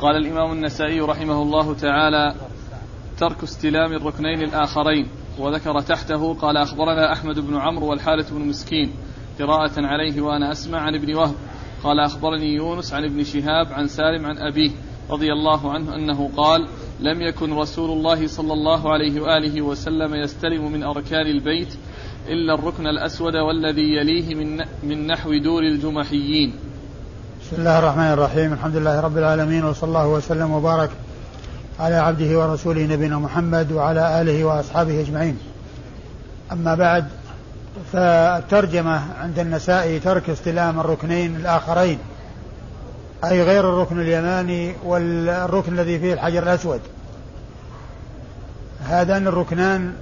قال الإمام النسائي رحمه الله تعالى ترك استلام الركنين الآخرين وذكر تحته قال أخبرنا أحمد بن عمرو والحالة بن مسكين قراءة عليه وأنا أسمع عن ابن وهب قال أخبرني يونس عن ابن شهاب عن سالم عن أبيه رضي الله عنه أنه قال لم يكن رسول الله صلى الله عليه وآله وسلم يستلم من أركان البيت إلا الركن الأسود والذي يليه من, من نحو دور الجمحيين. بسم الله الرحمن الرحيم. الحمد لله رب العالمين وصلى الله وسلم وبارك على عبده ورسوله نبينا محمد وعلى آله وأصحابه أجمعين. أما بعد فالترجمة عند النسائي ترك استلام الركنين الآخرين أي غير الركن اليماني والركن الذي فيه الحجر الأسود. هذان الركنان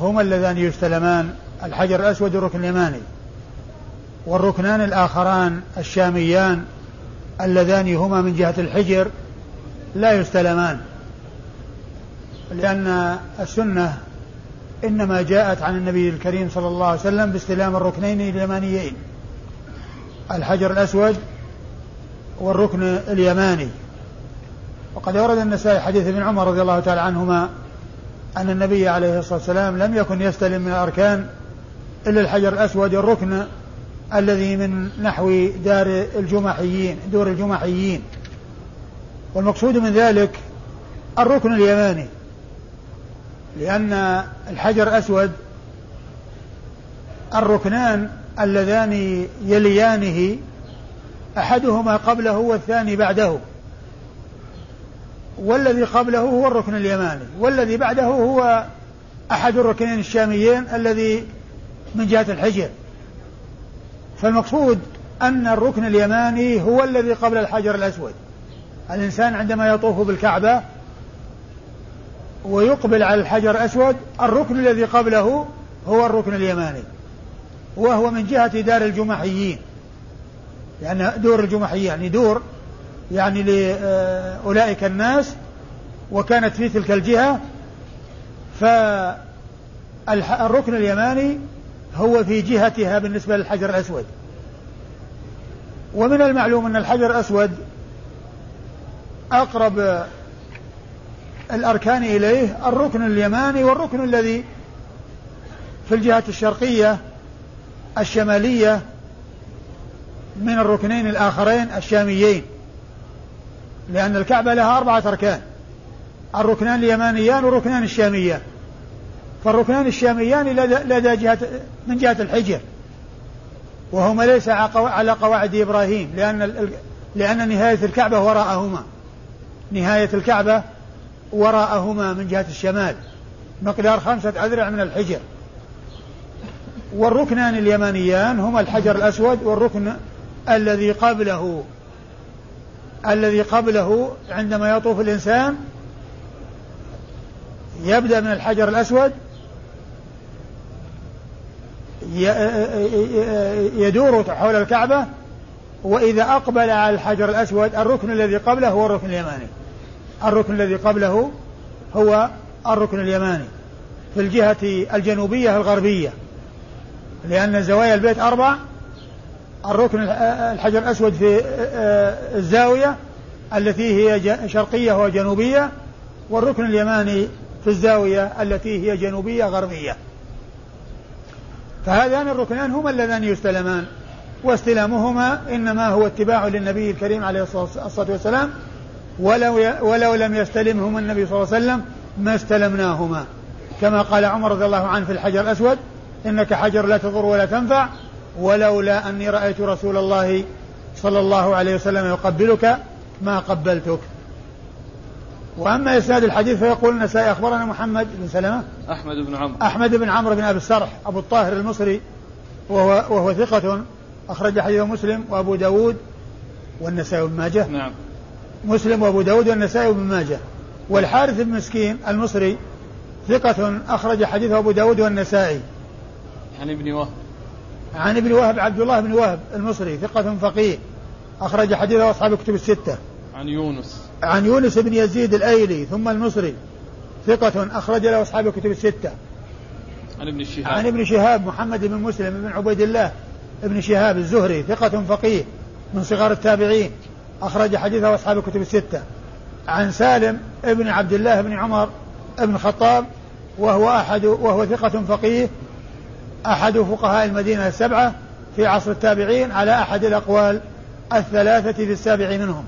هما اللذان يستلمان الحجر الأسود والركن اليماني والركنان الآخران الشاميان اللذان هما من جهة الحجر لا يستلمان لأن السنة إنما جاءت عن النبي الكريم صلى الله عليه وسلم باستلام الركنين اليمانيين الحجر الأسود والركن اليماني. وقد ورد النسائي حديث ابن عمر رضي الله تعالى عنهما أن النبي عليه الصلاة والسلام لم يكن يستلم من الأركان إلا الحجر الأسود الركن الذي من نحو دار الجمحيين دور الجمحيين والمقصود من ذلك الركن اليماني. لأن الحجر الأسود الركنان اللذان يليانه أحدهما قبله والثاني بعده. والذي قبله هو الركن اليماني والذي بعده هو أحد الركنين الشاميين الذي من جهة الحجر. فالمقصود أن الركن اليماني هو الذي قبل الحجر الأسود. الإنسان عندما يطوف بالكعبة ويقبل على الحجر الأسود الركن الذي قبله هو الركن اليماني وهو من جهة دار الجمحيين. لأن دور الجمحيين يعني دور يعني لأولئك الناس وكانت في تلك الجهة فالركن اليماني هو في جهتها بالنسبة للحجر الأسود. ومن المعلوم أن الحجر الأسود أقرب الأركان إليه الركن اليماني والركن الذي في الجهة الشرقية الشمالية من الركنين الآخرين الشاميين. لأن الكعبة لها أربعة أركان الركنان اليمانيان والركنان الشاميان. فالركنان الشاميان لدى جهة من جهة الحجر. وهما ليس على قواعد إبراهيم لأن لأن نهاية الكعبة وراءهما. نهاية الكعبة وراءهما من جهة الشمال. مقدار خمسة أذرع من الحجر. والركنان اليمانيان هما الحجر الأسود والركن الذي قبله الذي قبله عندما يطوف الإنسان يبدأ من الحجر الأسود يدور حول الكعبة وإذا أقبل على الحجر الأسود الركن الذي قبله هو الركن اليماني. الركن الذي قبله هو الركن اليماني في الجهة الجنوبية الغربية. لأن زوايا البيت أربع الركن الحجر الأسود في الزاوية التي هي شرقية وجنوبية والركن اليماني في الزاوية التي هي جنوبية غربية. فهذان الركنان هما اللذان يستلمان واستلامهما إنما هو اتباع للنبي الكريم عليه الصلاة والسلام ولو, ولو لم يستلمهما النبي صلى الله عليه وسلم ما استلمناهما. كما قال عمر رضي الله عنه في الحجر الأسود إنك حجر لا تضر ولا تنفع ولولا أني رأيت رسول الله صلى الله عليه وسلم يقبلك ما قبلتك. وأما إسناد الحديث فيقول النسائي أخبرنا محمد بن سلمة. أحمد بن عمرو. أحمد بن عمرو بن أبي السرح أبو الطاهر المصري وهو, وهو ثقة أخرج حديث مسلم وأبو داود والنسائي بن ماجه. نعم. مسلم وأبو داود والنسائي بن ماجه. والحارث بن مسكين المصري ثقة أخرج حديثه أبو داود والنسائي. عن ابن وهب. عن ابن وهب عبد الله بن وهب المصري ثقة فقيه أخرج حديثه أصحاب الكتب الستة. عن يونس. عن يونس بن يزيد الأيلي ثم المصري ثقة أخرج له أصحاب الكتب الستة. عن ابن شهاب. عن ابن شهاب محمد بن مسلم بن عبيد الله ابن شهاب الزهري ثقة فقيه من صغار التابعين أخرج حديثه أصحاب الكتب الستة. عن سالم ابن عبد الله بن عمر بن الخطاب وهو أحد وهو ثقة فقيه أحد فقهاء المدينة السبعة في عصر التابعين على أحد الأقوال الثلاثة في السابع منهم.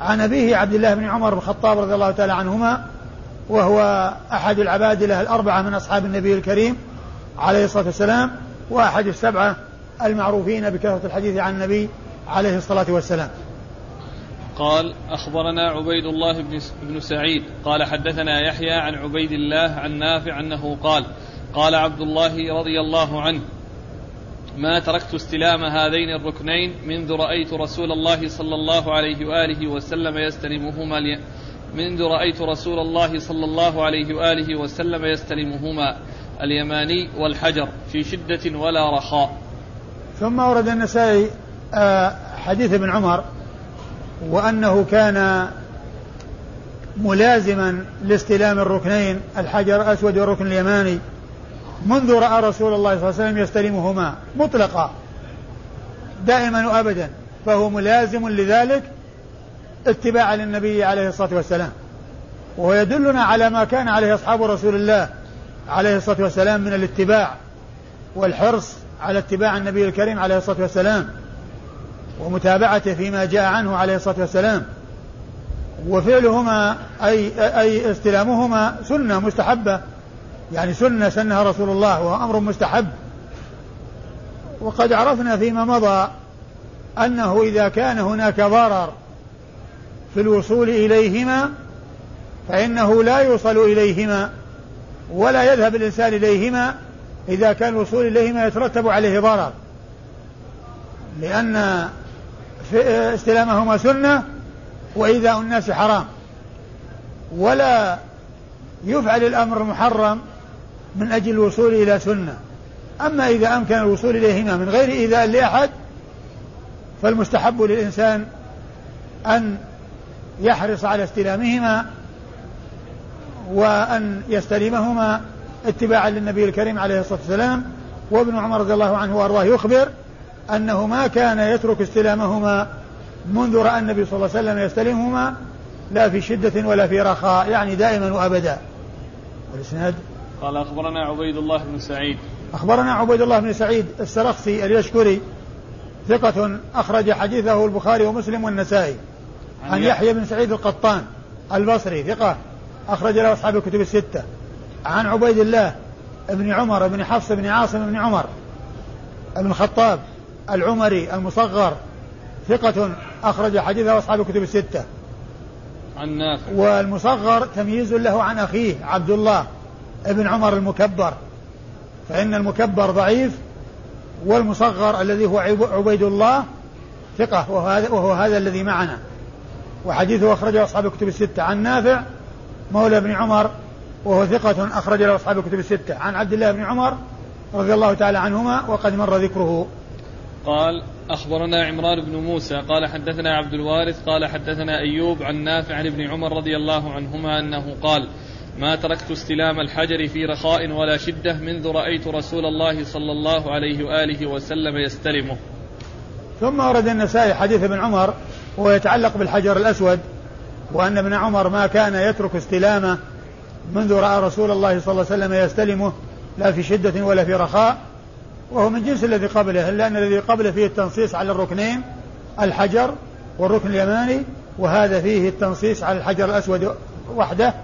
عن أبيه عبد الله بن عمر بن الخطاب رضي الله تعالى عنهما وهو أحد العبادلة الأربعة من أصحاب النبي الكريم عليه الصلاة والسلام وأحد السبعة المعروفين بكثرة الحديث عن النبي عليه الصلاة والسلام. قال أخبرنا عبيد الله بن سعيد. قال حدثنا يحيى عن عبيد الله عن نافع أنه قال قال عبد الله رضي الله عنه ما تركت استلام هذين الركنين منذ رأيت رسول الله صلى الله عليه وآله وسلم يستلمهما لي منذ رأيت رسول الله صلى الله عليه وآله وسلم يستلمهما اليماني والحجر في شدة ولا رخاء. ثم ورد النسائي آه، حديث ابن عمر وأنه كان ملازما لاستلام الركنين الحجر الأسود والركن اليماني. منذ رأى رسول الله صلى الله عليه وسلم يستلمهما مطلقا دائما وأبدا فهو ملازم لذلك اتباعا للنبي عليه الصلاة والسلام. وهو يدلنا على ما كان عليه أصحاب رسول الله عليه الصلاة والسلام من الاتباع والحرص على اتباع النبي الكريم عليه الصلاة والسلام ومتابعته فيما جاء عنه عليه الصلاة والسلام. وفعلهما أي أي استلامهما سنة مستحبة. يعني سنة سنها رسول الله وهو أمر مستحب. وقد عرفنا فيما مضى أنه إذا كان هناك ضرر في الوصول إليهما فإنه لا يوصل إليهما ولا يذهب الإنسان إليهما إذا كان الوصول إليهما يترتب عليه ضرر. لأن استلامهما سنة وإيذاء الناس حرام. ولا يفعل الأمر محرم من أجل الوصول إلى سنة. أما إذا أمكن الوصول إليهما من غير إيذاء لأحد فالمستحب للإنسان أن يحرص على استلامهما وأن يستلمهما اتباعا للنبي الكريم عليه الصلاة والسلام. وابن عمر رضي الله عنه وأرضاه يخبر أنه ما كان يترك استلامهما منذ رأى النبي صلى الله عليه وسلم يستلمهما لا في شدة ولا في رخاء يعني دائما وأبدا. والإسناد قال أخبرنا عبيد الله بن سعيد. أخبرنا عبيد الله بن سعيد السرخسي اليشكري ثقة أخرج حديثه البخاري ومسلم والنسائي. عن يحيى بن سعيد القطان البصري ثقة أخرج له أصحاب الكتب الستة. عن عبيد الله بن عمر بن حفص بن عاصم بن عمر بن الخطاب العمري المصغر ثقة أخرج حديثه أصحاب الكتب الستة. عن نافع. والمصغر تمييز له عن أخيه عبد الله. ابن عمر المكبر فإن المكبر ضعيف والمصغر الذي هو عبيد الله ثقة وهو هذا, الذي معنا. وحديثه أخرجه أصحاب الكتب الستة. عن نافع مولى بن عمر وهو ثقة أخرج له أصحاب الكتب الستة. عن عبد الله بن عمر رضي الله تعالى عنهما وقد مر ذكره. قال أخبرنا عمران بن موسى قال حدثنا عبد الوارث قال حدثنا أيوب عن نافع عن ابن عمر رضي الله عنهما أنه قال ما تركت استلام الحجر في رخاء ولا شدة منذ رأيت رسول الله صلى الله عليه وآله وسلم يستلمه. ثم ورد النسائي حديث ابن عمر ويتعلق بالحجر الأسود وأن ابن عمر ما كان يترك استلامه منذ رأى رسول الله صلى الله عليه وسلم يستلمه لا في شدة ولا في رخاء وهو من جنس الذي قبله إلا أن الذي قبله فيه التنصيص على الركنين الحجر والركن اليماني وهذا فيه التنصيص على الحجر الأسود وحده.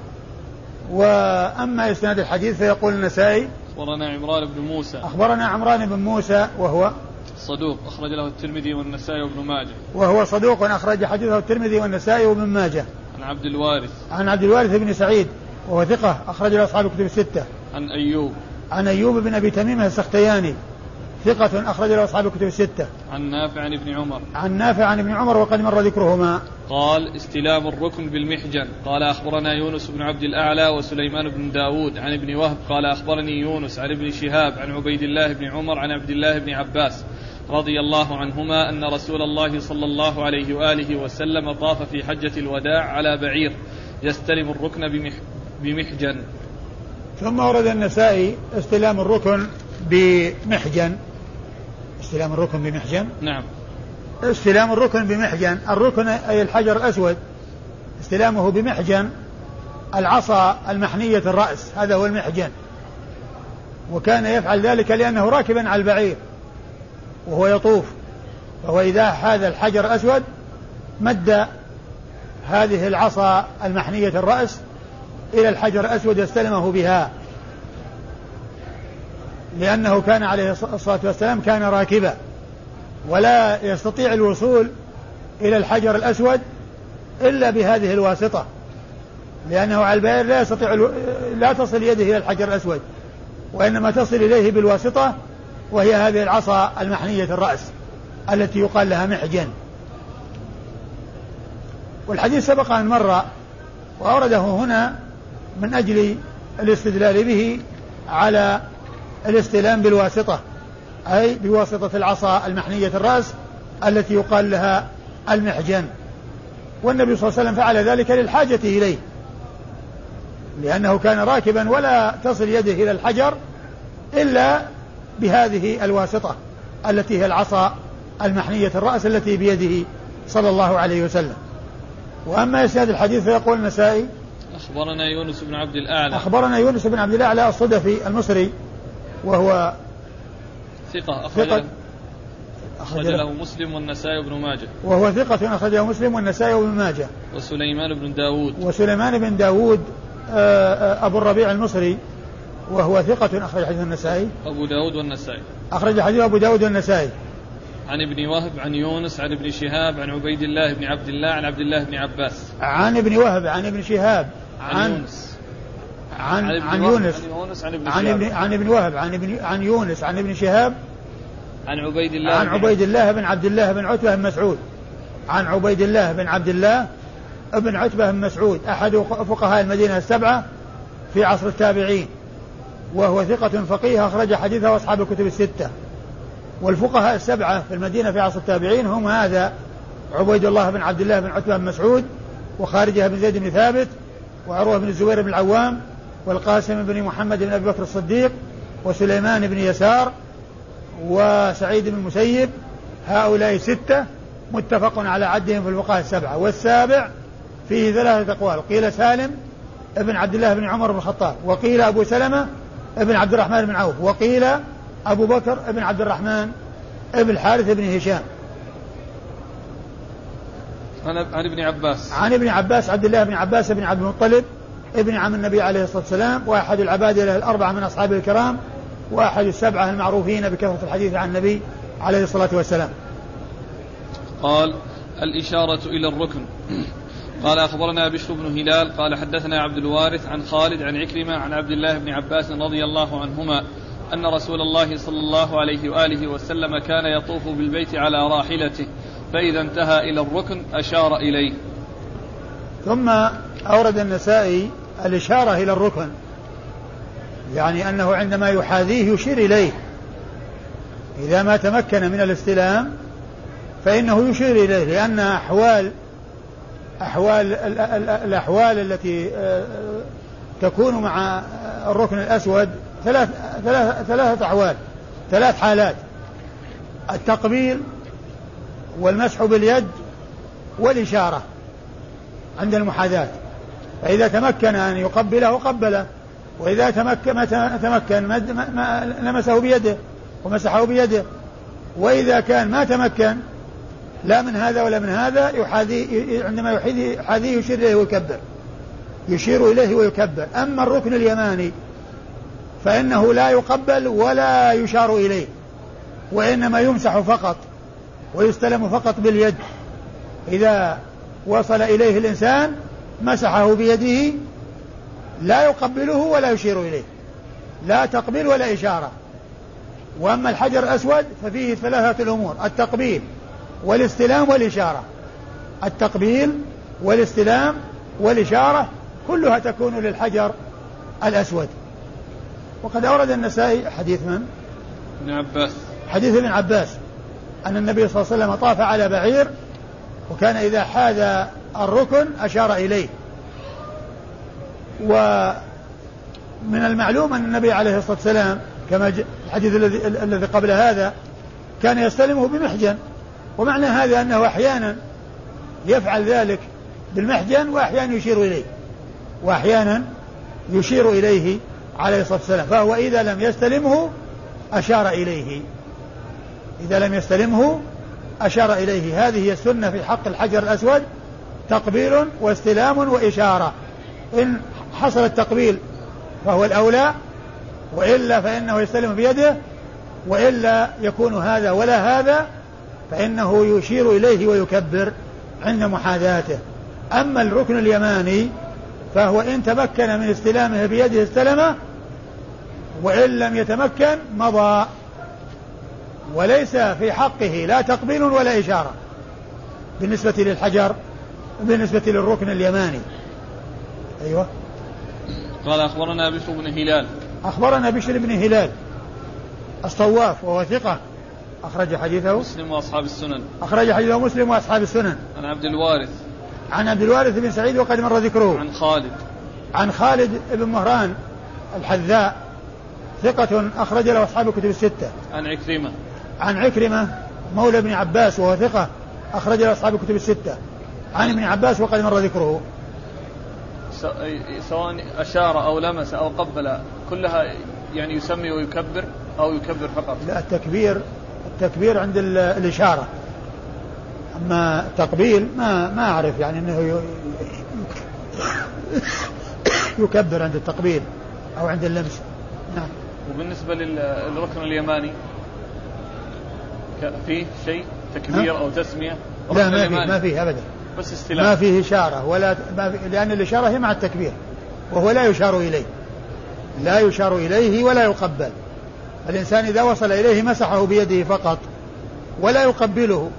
وأما إسناد الحديث فيقول النسائي أخبرنا عمران بن موسى. أخبرنا عمران بن موسى وهو صدوق أخرج له الترمذي والنسائي وابن ماجه. وهو صدوق أخرج حديثه الترمذي والنسائي وابن ماجه. عن عبد الوارث. عن عبد الوارث بن سعيد وهو ثقة أخرج له أصحاب الكتب الستة. عن أيوب. عن أيوب بن أبي تميم السختياني. ثقة أخرج له أصحاب الكتب الستة. عن نافع عن ابن عمر. عن نافع عن ابن عمر وقد مر ذكرهما. قال استلام الركن بالمحجن قال أخبرنا يونس بن عبد الأعلى وسليمان بن داود عن ابن وهب قال أخبرني يونس عن ابن شهاب عن عبيد الله بن عمر عن عبد الله بن عباس رضي الله عنهما أن رسول الله صلى الله عليه وآله وسلم طاف في حجة الوداع على بعير يستلم الركن بمح بمحجن ثم ورد النسائي استلام الركن بمحجن استلام الركن بمحجن؟ نعم. استلام الركن بمحجن. الركن أي الحجر الأسود. استلامه بمحجن. العصا المحنية الرأس. هذا هو المحجن. وكان يفعل ذلك لأنه راكبا على البعير. وهو يطوف. فهو إذا حاذ الحجر الأسود مد هذه العصا المحنية الرأس إلى الحجر الأسود يستلمه بها. لأنه كان عليه الصلاة والسلام كان راكبا ولا يستطيع الوصول إلى الحجر الأسود إلا بهذه الواسطة لأنه على البئر لا يستطيع لا تصل يده إلى الحجر الأسود وإنما تصل إليه بالواسطة وهي هذه العصا المحنية الرأس التي يقال لها محجن. والحديث سبق أن مر وأورده هنا من أجل الاستدلال به على الاستلام بالواسطة أي بواسطة العصا المحنية الرأس التي يقال لها المحجن. والنبي صلى الله عليه وسلم فعل ذلك للحاجة إليه. لأنه كان راكبا ولا تصل يده إلى الحجر إلا بهذه الواسطة التي هي العصا المحنية الرأس التي بيده صلى الله عليه وسلم. وأما إسناد الحديث فيقول النسائي أخبرنا يونس بن عبد الأعلى. أخبرنا يونس بن عبد الأعلى الصدفي المصري وهو ثقة أخرج أخرج له مسلم والنسائي وابن ماجه. وهو ثقة أخرجه مسلم والنسائي وابن ماجه. وسليمان بن داود وسليمان بن داود آه، آه، أبو الربيع المصري وهو ثقة أخرج حديث النسائي. أبو داود والنسائي. أخرج حديث أبو داود والنسائي. عن ابن وهب عن يونس عن ابن شهاب عن عبيد الله بن عبد الله عن عبد الله بن عباس. عن ابن وهب عن ابن شهاب عن, عن يونس. عن عن, عن يونس. عن ابن عن ابن عن ابن وهب عن ابن عن يونس عن ابن شهاب. عن عبيد الله عن عبيد الله بن عبد الله بن عتبة بن مسعود. عن عبيد الله بن عبد الله بن عتبة بن مسعود. أحد فقهاء المدينة السبعة في عصر التابعين. وهو ثقة فقيه أخرج حديثه أصحاب الكتب الستة. والفقهاء السبعة في المدينة في عصر التابعين هم هذا عبيد الله بن عبد الله بن عتبة بن مسعود وخارجة بن زيد بن ثابت وعروة بن الزبير بن العوام والقاسم بن محمد بن أبي بكر الصديق وسليمان بن يسار وسعيد بن المسيب هؤلاء ستة متفق على عدهم في الفقهاء السبعة. والسابع فيه ثلاثة أقوال. قيل سالم ابن عبد الله بن عمر بن الخطاب وقيل أبو سلمة ابن عبد الرحمن بن عوف وقيل أبو بكر ابن عبد الرحمن ابن الحارث بن هشام. عن ابن عباس. عن ابن عباس عبد الله بن عباس بن عبد المطلب ابن عم النبي عليه الصلاة والسلام وأحد العبادة الأربعة من أصحابه الكرام وأحد السبعة المعروفين بكثرة الحديث عن النبي عليه الصلاة والسلام. قال الإشارة إلى الركن. قال أخبرنا بشر بن هلال قال حدثنا عبد الوارث عن خالد عن عكرمة عن عبد الله بن عباس رضي الله عنهما أن رسول الله صلى الله عليه وآله وسلم كان يطوف بالبيت على راحلته فإذا انتهى إلى الركن أشار إليه. ثم أورد النسائي الإشارة إلى الركن. يعني أنه عندما يحاذيه يشير إليه. إذا ما تمكن من الاستلام فإنه يشير إليه لأن أحوال أحوال الأحوال التي آه، تكون مع الركن الأسود ثلاث ثلاث ثلاثة أحوال ثلاث حالات. التقبيل والمسح باليد والإشارة عند المحاذاة. فإذا تمكن أن يقبله قبله وإذا تمكن ما تمكن ما لمسه بيده ومسحه بيده. وإذا كان ما تمكن لا من هذا ولا من هذا يحاذي عندما يحاذيه يشير إليه ويكبر. يشير إليه ويكبر. أما الركن اليماني فإنه لا يقبل ولا يشار إليه وإنما يمسح فقط ويستلم فقط باليد. إذا وصل إليه الإنسان مسحه بيده لا يقبله ولا يشير إليه. لا تقبيل ولا إشارة. وأما الحجر الأسود ففيه ثلاثة الأمور. التقبيل والاستلام والإشارة. التقبيل والاستلام والإشارة كلها تكون للحجر الأسود. وقد أورد النسائي حديث من؟ ابن عباس. حديث ابن عباس. أن النبي صلى الله عليه وسلم طاف على بعير وكان إذا حاذ الركن أشار إليه. ومن المعلوم أن النبي عليه الصلاة والسلام كما الحديث الذي الذي قبل هذا كان يستلمه بمحجن. ومعنى هذا أنه أحيانا يفعل ذلك بالمحجن وأحيانا يشير إليه. وأحيانا يشير إليه عليه الصلاة والسلام. فهو إذا لم يستلمه أشار إليه. إذا لم يستلمه أشار إليه. هذه هي السنة في حق الحجر الأسود. تقبيل واستلام وإشارة. إن حصل التقبيل فهو الأولى وإلا فإنه يستلم بيده وإلا يكون هذا ولا هذا فإنه يشير إليه ويكبر عند محاذاته. أما الركن اليماني فهو إن تمكن من استلامه بيده استلمه وإن لم يتمكن مضى. وليس في حقه لا تقبيل ولا إشارة. بالنسبة للحجر بالنسبة للركن اليماني. أيوة. قال أخبرنا بشر بن هلال. أخبرنا بشر بن هلال. الصواف وهو ثقة. أخرج حديثه. مسلم وأصحاب السنن. أخرج حديثه مسلم وأصحاب السنن. عن عبد الوارث. عن عبد الوارث بن سعيد وقد مر ذكره. عن خالد. عن خالد بن مهران الحذاء. ثقة أخرج له أصحاب الكتب الستة. عن عكرمة. عن عكرمة مولى ابن عباس وهو ثقة. أخرج له أصحاب الكتب الستة. عن ابن عباس وقد مر ذكره. سواء أشار أو لمس أو قبل كلها يعني يسمي ويكبر أو يكبر فقط. لا التكبير التكبير عند الإشارة. أما التقبيل ما ما أعرف يعني أنه يكبر عند التقبيل أو عند اللمس. نعم. وبالنسبة للركن اليماني فيه شيء تكبير أو تسمية؟ لا ما فيه ما فيه أبدا. بس استلام ما فيه إشارة ولا ما فيه لأن الإشارة هي مع التكبير وهو لا يشار إليه. لا يشار إليه ولا يقبل. الإنسان إذا وصل إليه مسحه بيده فقط ولا يقبله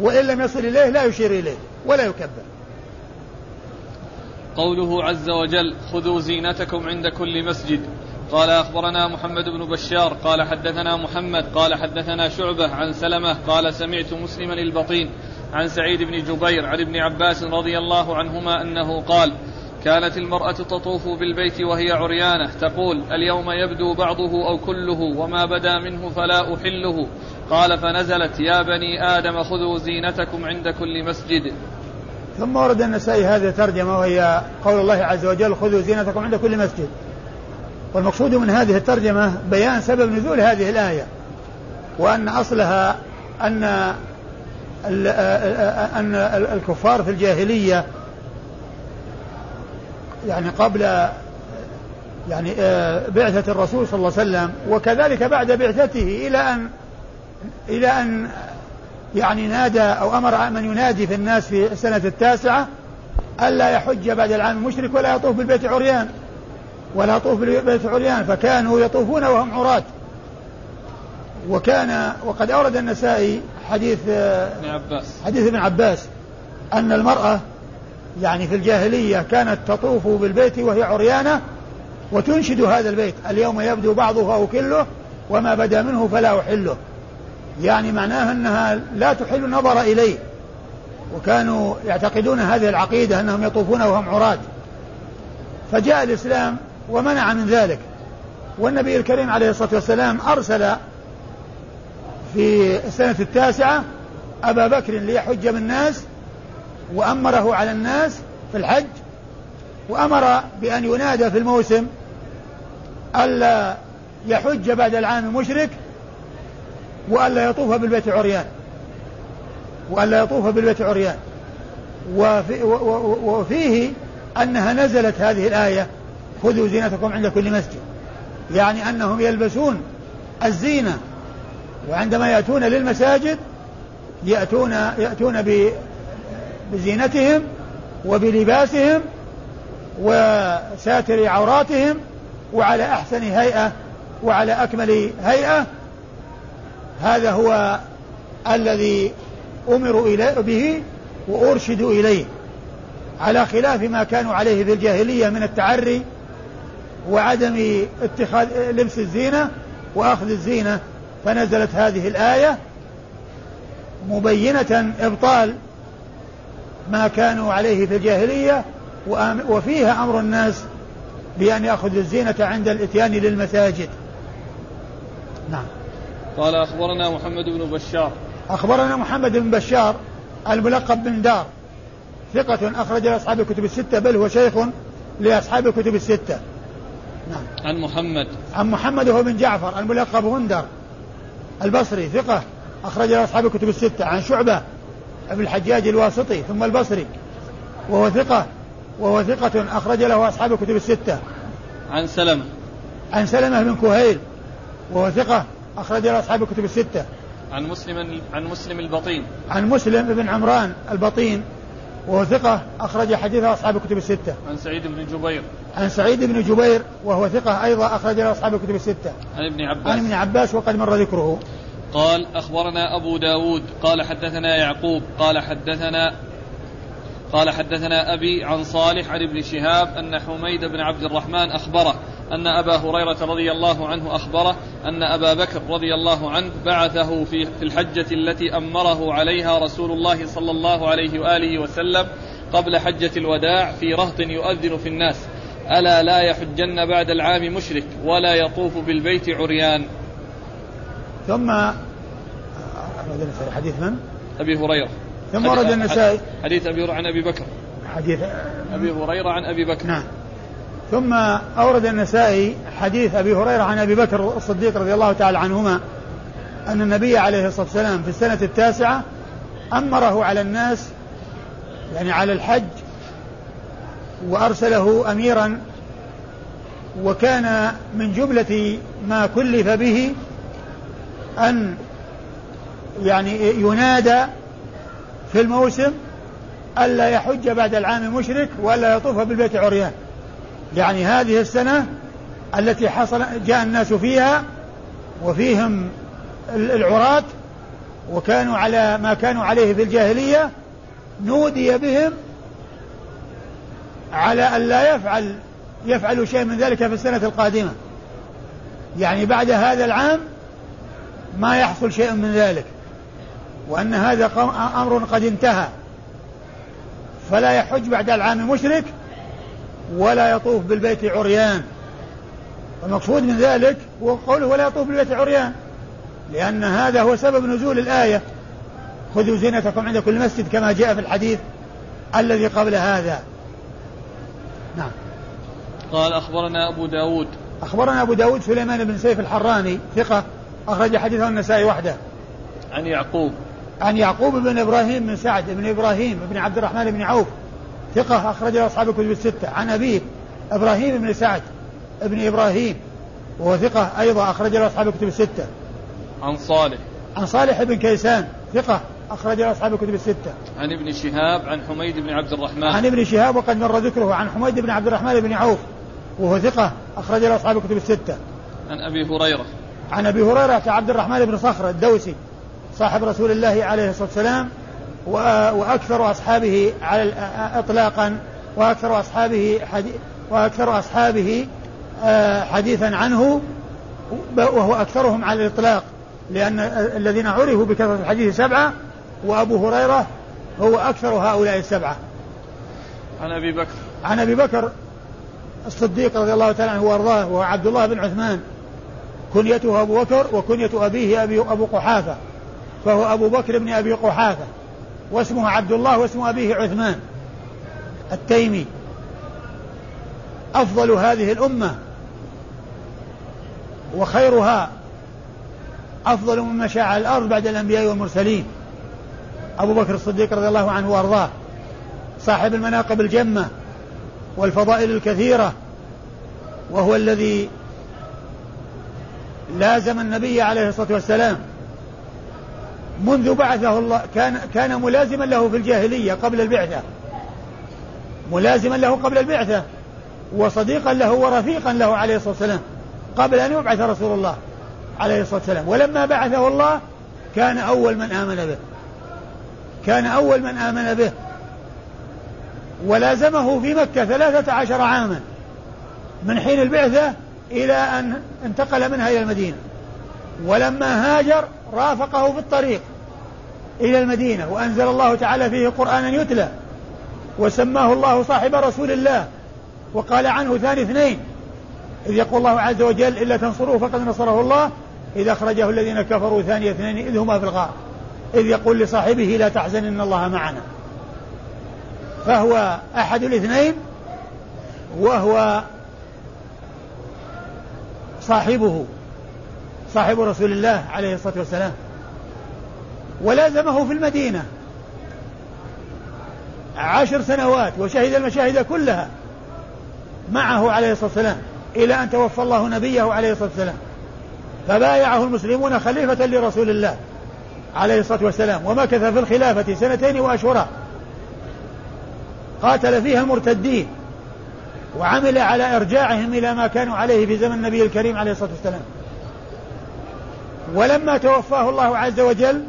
وإن لم يصل إليه لا يشير إليه ولا يكبر. قوله عز وجل خذوا زينتكم عند كل مسجد. قال أخبرنا محمد بن بشار. قال حدثنا محمد. قال حدثنا شعبة عن سلمة. قال سمعت مسلما البطين. عن سعيد بن جبير عن ابن عباس رضي الله عنهما أنه قال كانت المرأة تطوف بالبيت وهي عريانة تقول اليوم يبدو بعضه أو كله وما بدا منه فلا أحله. قال فنزلت يا بني آدم خذوا زينتكم عند كل مسجد. ثم ورد النسائي هذه الترجمة وهي قول الله عز وجل خذوا زينتكم عند كل مسجد. والمقصود من هذه الترجمة بيان سبب نزول هذه الآية وأن أصلها أن أن الكفار في الجاهلية يعني قبل يعني بعثة الرسول صلى الله عليه وسلم وكذلك بعد بعثته إلى أن إلى أن يعني نادى أو أمر من ينادي في الناس في السنة التاسعة ألا يحج بعد العام المشرك ولا يطوف بالبيت عريان ولا يطوف بالبيت عريان فكانوا يطوفون وهم عراة. وكان وقد أورد النسائي حديث ابن عباس. حديث ابن عباس أن المرأة يعني في الجاهلية كانت تطوف بالبيت وهي عريانة وتنشد هذا البيت. اليوم يبدو بعضه أو كله وما بدا منه فلا أحله. يعني معناه أنها لا تحل النظر إليه. وكانوا يعتقدون هذه العقيدة أنهم يطوفون وهم عراة. فجاء الإسلام ومنع من ذلك. والنبي الكريم عليه الصلاة والسلام أرسل في السنة التاسعة أبا بكر ليحج بالناس وأمره على الناس في الحج وأمر بأن ينادى في الموسم ألا يحج بعد العام مشرك وألا يطوف بالبيت عريان وألا يطوف بالبيت عريان. وفي وفيه أنها نزلت هذه الآية خذوا زينتكم عند كل مسجد. يعني أنهم يلبسون الزينة وعندما يأتون للمساجد يأتون يأتون بزينتهم وبلباسهم وساتر عوراتهم وعلى أحسن هيئة وعلى أكمل هيئة. هذا هو الذي أمروا به وأرشدوا إليه. على خلاف ما كانوا عليه في الجاهلية من التعري وعدم اتخاذ لبس الزينة وأخذ الزينة فنزلت هذه الآية مبينة إبطال ما كانوا عليه في الجاهلية وفيها أمر الناس بأن يأخذوا الزينة عند الإتيان للمساجد. نعم. قال أخبرنا محمد بن بشار. أخبرنا محمد بن بشار الملقب بن دار ثقة أخرج لأصحاب الكتب الستة بل هو شيخ لأصحاب الكتب الستة. نعم. عن محمد. عن محمد هو بن جعفر الملقب هندر البصري ثقة أخرج أصحاب الكتب الستة عن شعبة ابن الحجاج الواسطي ثم البصري. وهو ثقة وهو ثقة أخرج له أصحاب الكتب الستة. عن سلمة. عن سلمة بن كهيل وهو ثقة أخرج له أصحاب الكتب الستة. عن مسلم عن مسلم البطين. عن مسلم بن عمران البطين وهو ثقة أخرج حديثه أصحاب الكتب الستة. عن سعيد بن جبير. عن سعيد بن جبير وهو ثقة أيضا أخرج له أصحاب الكتب الستة. عن ابن عباس. عن ابن عباس وقد مر ذكره. قال أخبرنا أبو داود قال حدثنا يعقوب قال حدثنا قال حدثنا أبي عن صالح عن ابن شهاب أن حميد بن عبد الرحمن أخبره أن أبا هريرة رضي الله عنه أخبره أن أبا بكر رضي الله عنه بعثه في, الحجة التي أمره عليها رسول الله صلى الله عليه وآله وسلم قبل حجة الوداع في رهط يؤذن في الناس. ألا لا يحجن بعد العام مشرك ولا يطوف بالبيت عريان. ثم حديث من؟ أبي هريرة. ثم ورد النسائي. حديث أبي عن أبي بكر. حديث أبي هريرة عن أبي بكر. نعم. ثم أورد النسائي حديث أبي هريرة عن أبي بكر الصديق رضي الله تعالى عنهما أن النبي عليه الصلاة والسلام في السنة التاسعة أمره على الناس يعني على الحج وأرسله أميرا وكان من جملة ما كلف به أن يعني ينادى في الموسم ألا يحج بعد العام مشرك ولا يطوف بالبيت عريان. يعني هذه السنة التي حصل جاء الناس فيها وفيهم العراة وكانوا على ما كانوا عليه في الجاهلية نودي بهم على أن لا يفعل يفعلوا شيء من ذلك في السنة القادمة. يعني بعد هذا العام ما يحصل شيء من ذلك. وأن هذا أمر قد انتهى. فلا يحج بعد العام مشرك. ولا يطوف بالبيت عريان. المقصود من ذلك هو قوله ولا يطوف بالبيت عريان لأن هذا هو سبب نزول الآية. خذوا زينتكم عند كل مسجد كما جاء في الحديث الذي قبل هذا. نعم. قال أخبرنا أبو داود. أخبرنا أبو داود سليمان بن سيف الحراني ثقة أخرج حديثه النسائي وحده. عن يعقوب. عن يعقوب بن إبراهيم بن سعد بن إبراهيم بن عبد الرحمن بن عوف ثقة أخرج له أصحاب الكتب الستة عن أبيه إبراهيم بن سعد بن إبراهيم وهو ثقة أيضا أخرج له أصحاب الكتب الستة عن صالح عن صالح بن كيسان ثقة أخرج له أصحاب الكتب الستة. عن ابن شهاب عن حميد بن عبد الرحمن. عن ابن شهاب وقد مر ذكره عن حميد بن عبد الرحمن بن عوف وهو ثقة أخرج له أصحاب الكتب الستة. عن أبي هريرة. عن أبي هريرة عبد الرحمن بن صخر الدوسي صاحب رسول الله عليه الصلاة والسلام وأكثر أصحابه على إطلاقا وأكثر أصحابه حديث وأكثر أصحابه آه، حديثا عنه وهو أكثرهم على الإطلاق لأن الذين عرفوا بكثرة الحديث سبعة وأبو هريرة هو أكثر هؤلاء السبعة. عن أبي بكر. عن أبي بكر الصديق رضي الله تعالى عنه وأرضاه وهو عبد الله بن عثمان. كنيته أبو بكر وكنية أبيه أبي أبو قحافة فهو أبو بكر بن أبي قحافة. واسمه عبد الله واسم أبيه عثمان التيمي. أفضل هذه الأمة وخيرها أفضل من مشى على الأرض بعد الأنبياء والمرسلين. أبو بكر الصديق رضي الله عنه وأرضاه. صاحب المناقب الجمة والفضائل الكثيرة. وهو الذي لازم النبي عليه الصلاة والسلام منذ بعثه الله كان كان ملازما له في الجاهلية قبل البعثة. ملازما له قبل البعثة وصديقا له ورفيقا له عليه الصلاة والسلام قبل أن يبعث رسول الله عليه الصلاة والسلام. ولما بعثه الله كان أول من آمن به. كان أول من آمن به. ولازمه في مكة ثلاثة عشر عاما من حين البعثة إلى أن انتقل منها إلى المدينة. ولما هاجر رافقه في الطريق إلى المدينة وأنزل الله تعالى فيه قرآنا يتلى وسماه الله صاحب رسول الله وقال عنه ثاني اثنين إذ يقول الله عز وجل إلا تنصروه فقد نصره الله إذ أخرجه الذين كفروا ثاني اثنين إذ هما في الغار إذ يقول لصاحبه لا تحزن إن الله معنا. فهو أحد الاثنين وهو صاحبه. صاحب رسول الله عليه الصلاة والسلام. ولازمه في المدينة. عشر سنوات وشهد المشاهد كلها معه عليه الصلاة والسلام إلى أن توفى الله نبيه عليه الصلاة والسلام. فبايعه المسلمون خليفة لرسول الله عليه الصلاة والسلام. ومكث في الخلافة سنتين وأشهرا قاتل فيها المرتدين وعمل على إرجاعهم إلى ما كانوا عليه في زمن النبي الكريم عليه الصلاة والسلام. ولما توفاه الله عز وجل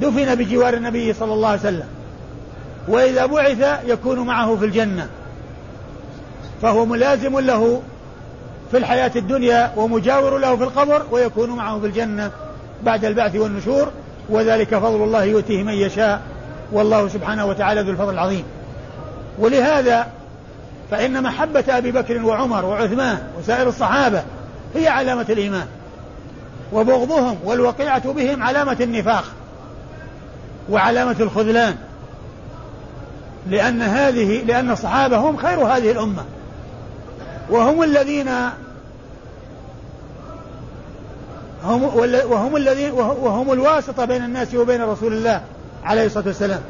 دفن بجوار النبي صلى الله عليه وسلم. وإذا بعث يكون معه في الجنة. فهو ملازم له في الحياة الدنيا ومجاور له في القبر ويكون معه في الجنة بعد البعث والنشور. وذلك فضل الله يؤتيه من يشاء. والله سبحانه وتعالى ذو الفضل العظيم. ولهذا فإن محبة أبي بكر وعمر وعثمان وسائر الصحابة هي علامة الإيمان. وبغضهم والوقيعة بهم علامة النفاق وعلامة الخذلان. لأن هذه لأن الصحابة هم خير هذه الأمة. وهم الذين هم وهم الذين وهم الواسطة بين الناس وبين رسول الله عليه الصلاة والسلام.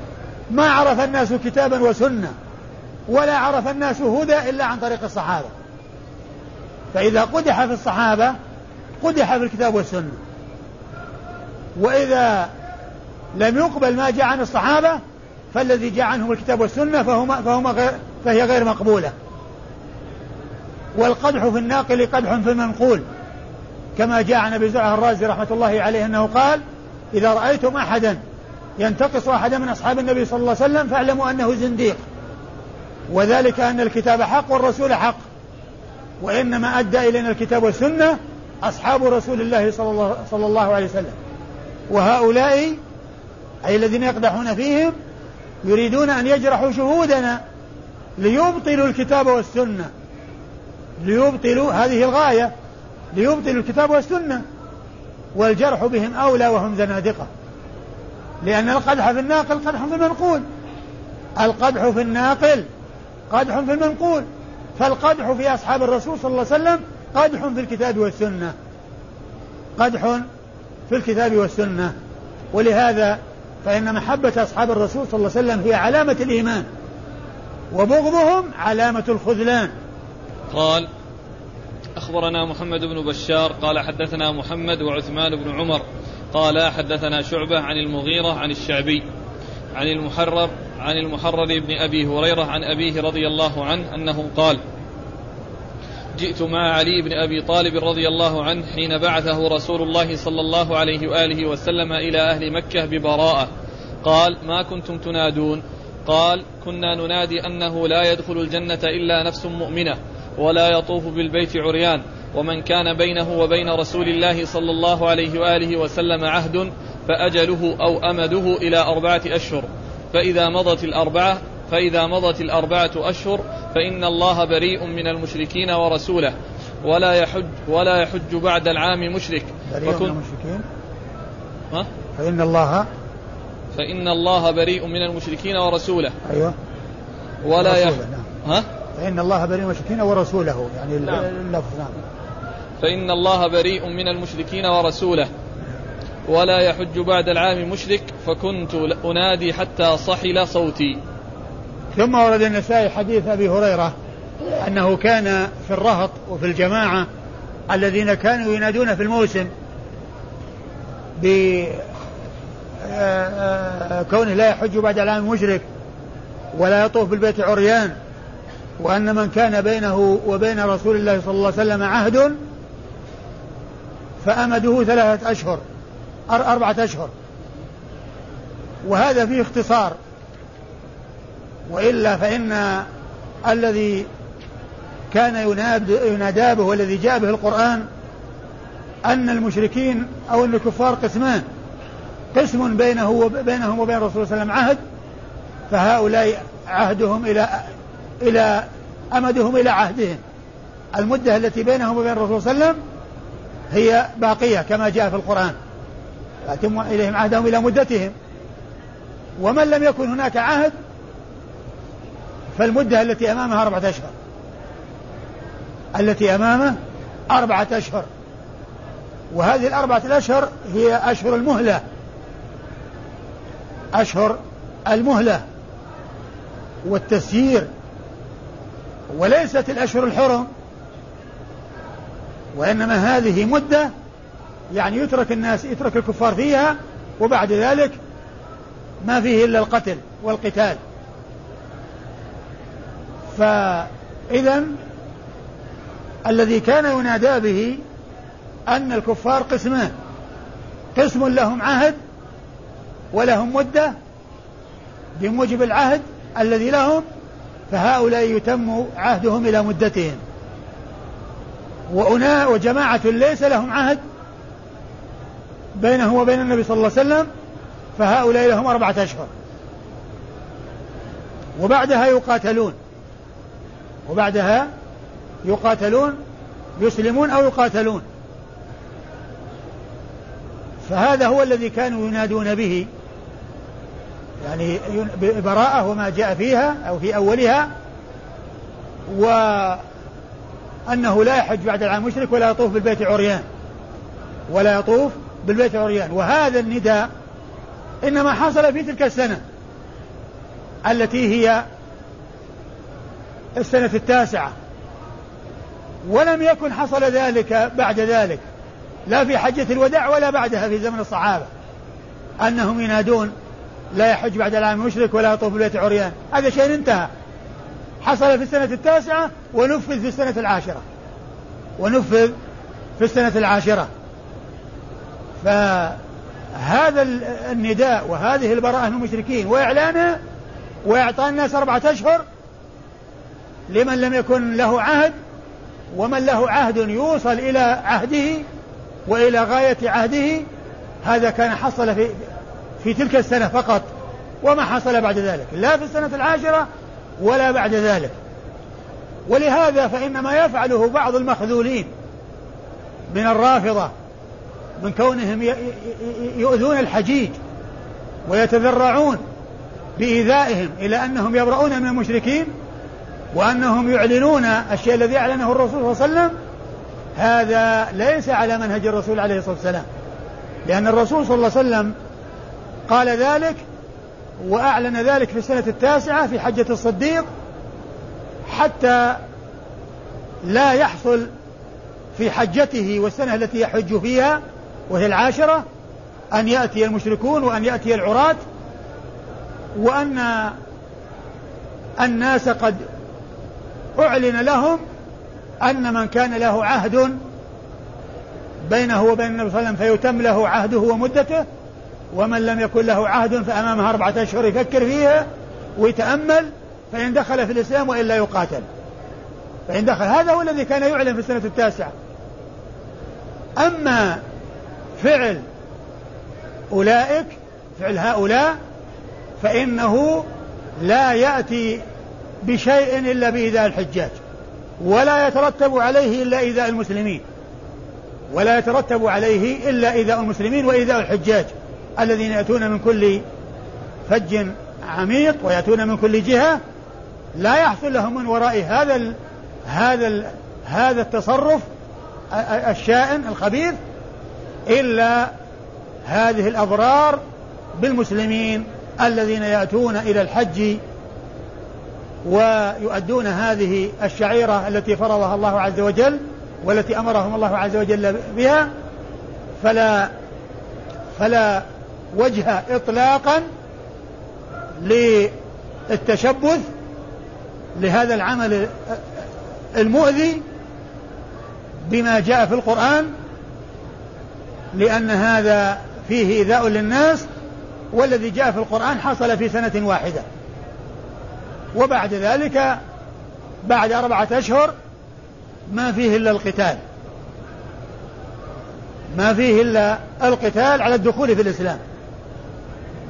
ما عرف الناس كتابا وسنة ولا عرف الناس هدى إلا عن طريق الصحابة. فإذا قدح في الصحابة قدح في الكتاب والسنة. وإذا لم يقبل ما جاء عن الصحابة فالذي جاء عنهم الكتاب والسنة فهما فهما غير فهي غير مقبولة. والقدح في الناقل قدح في المنقول. كما جاء عن أبي زرعة الرازي رحمة الله عليه أنه قال إذا رأيتم أحدا ينتقص أحدا من أصحاب النبي صلى الله عليه وسلم فاعلموا أنه زنديق. وذلك أن الكتاب حق والرسول حق. وإنما أدى إلينا الكتاب والسنة أصحاب رسول الله صلى الله, صلى الله عليه وسلم. وهؤلاء أي الذين يقدحون فيهم يريدون أن يجرحوا شهودنا ليبطلوا الكتاب والسنة. ليبطلوا هذه الغاية ليبطلوا الكتاب والسنة. والجرح بهم أولى وهم زنادقة. لأن القدح في الناقل قدح في المنقول. القدح في الناقل قدح في المنقول. فالقدح في أصحاب الرسول صلى الله عليه وسلم قدح في الكتاب والسنة. قدح في الكتاب والسنة. ولهذا فإن محبة أصحاب الرسول صلى الله عليه وسلم هي علامة الإيمان وبغضهم علامة الخذلان. قال أخبرنا محمد بن بشار قال حدثنا محمد وعثمان بن عمر قال حدثنا شعبة عن المغيرة عن الشعبي عن المحرر عن المحرر بن أبي هريرة عن أبيه رضي الله عنه أنه قال جئت مع علي بن أبي طالب رضي الله عنه حين بعثه رسول الله صلى الله عليه وآله وسلم إلى أهل مكة ببراءة. قال ما كنتم تنادون؟ قال كنا ننادي أنه لا يدخل الجنة إلا نفس مؤمنة ولا يطوف بالبيت عريان ومن كان بينه وبين رسول الله صلى الله عليه وآله وسلم عهد فأجله أو أمده إلى أربعة أشهر. فإذا مضت الأربعة فإذا مضت الأربعة أشهر فإن الله بريء من المشركين ورسوله. ولا يحج ولا يحج بعد العام مشرك. بريء فكن من المشركين؟ ها؟ فإن الله فإن الله بريء من المشركين ورسوله. أيوه. ولا يحج نعم. ها؟ فإن الله بريء من المشركين ورسوله يعني نعم. اللفظ نعم. فإن الله بريء من المشركين ورسوله. ولا يحج بعد العام مشرك. فكنت أنادي حتى صحل صوتي. ثم ورد النسائي حديث أبي هريرة أنه كان في الرهط وفي الجماعة الذين كانوا ينادون في الموسم ب آه، آه، لا يحج بعد العام مشرك ولا يطوف بالبيت عريان وأن من كان بينه وبين رسول الله صلى الله عليه وسلم عهد فأمده ثلاثة أشهر أربعة أشهر. وهذا فيه اختصار. وإلا فإن الذي كان ينادى به والذي جاء به القرآن أن المشركين أو الكفار قسمان. قسم بينه وبينهم وبين الرسول صلى الله عليه وسلم عهد فهؤلاء عهدهم إلى إلى أمدهم إلى عهدهم. المدة التي بينهم وبين الرسول صلى الله عليه وسلم هي باقية كما جاء في القرآن. أتم إليهم عهدهم إلى مدتهم. ومن لم يكن هناك عهد فالمدة التي أمامها أربعة أشهر. التي أمامه أربعة أشهر. وهذه الأربعة الأشهر هي أشهر المهلة. أشهر المهلة. والتسيير. وليست الأشهر الحرم. وإنما هذه مدة يعني يترك الناس يترك الكفار فيها وبعد ذلك ما فيه إلا القتل والقتال. فإذا الذي كان ينادى به أن الكفار قسمان قسم لهم عهد ولهم مدة بموجب العهد الذي لهم فهؤلاء يتم عهدهم إلى مدتهم. وأنا وجماعة ليس لهم عهد بينه وبين النبي صلى الله عليه وسلم فهؤلاء لهم أربعة أشهر. وبعدها يقاتلون. وبعدها يقاتلون يسلمون أو يقاتلون. فهذا هو الذي كانوا ينادون به. يعني براءة وما جاء فيها أو في أولها وأنه لا يحج بعد العام مشرك ولا يطوف بالبيت عريان. ولا يطوف بالبيت عريان. وهذا النداء إنما حصل في تلك السنة التي هي السنة التاسعة. ولم يكن حصل ذلك بعد ذلك. لا في حجة الوداع ولا بعدها في زمن الصحابة. أنهم ينادون لا يحج بعد العام مشرك ولا يطوف بالبيت عريان. هذا شيء انتهى. حصل في السنة التاسعة ونفذ في السنة العاشرة. ونفذ في السنة العاشرة. فهذا النداء وهذه البراءة من المشركين وإعلانه وإعطاء الناس أربعة أشهر لمن لم يكن له عهد ومن له عهد يوصل إلى عهده وإلى غاية عهده هذا كان حصل في في تلك السنة فقط وما حصل بعد ذلك لا في السنة العاشرة ولا بعد ذلك. ولهذا فإن ما يفعله بعض المخذولين من الرافضة من كونهم يؤذون الحجيج ويتذرعون بإيذائهم إلى أنهم يبرؤون من المشركين وأنهم يعلنون الشيء الذي أعلنه الرسول صلى الله عليه وسلم هذا ليس على منهج الرسول عليه الصلاة والسلام. لأن الرسول صلى الله عليه وسلم قال ذلك وأعلن ذلك في السنة التاسعة في حجة الصديق حتى لا يحصل في حجته والسنة التي يحج فيها وهي العاشرة أن يأتي المشركون وأن يأتي العراة وأن الناس قد أعلن لهم أن من كان له عهد بينه وبين النبي صلى الله عليه وسلم فيتم له عهده ومدته ومن لم يكن له عهد فأمامه أربعة أشهر يفكر فيها ويتأمل فإن دخل في الإسلام وإلا يقاتل. فإن دخل هذا هو الذي كان يعلن في السنة التاسعة. أما فعل أولئك فعل هؤلاء فإنه لا يأتي بشيء إلا بإيذاء الحجاج ولا يترتب عليه إلا إيذاء المسلمين ولا يترتب عليه إلا إيذاء المسلمين وإيذاء الحجاج الذين يأتون من كل فج عميق ويأتون من كل جهة لا يحصل لهم من وراء هذا ال هذا ال هذا التصرف الشائن الخبيث إلا هذه الأضرار بالمسلمين الذين يأتون إلى الحج ويؤدون هذه الشعيرة التي فرضها الله عز وجل والتي أمرهم الله عز وجل بها فلا فلا وجه إطلاقا للتشبث لهذا العمل المؤذي بما جاء في القرآن لأن هذا فيه إيذاء للناس والذي جاء في القرآن حصل في سنة واحدة. وبعد ذلك بعد أربعة أشهر ما فيه إلا القتال. ما فيه إلا القتال على الدخول في الإسلام.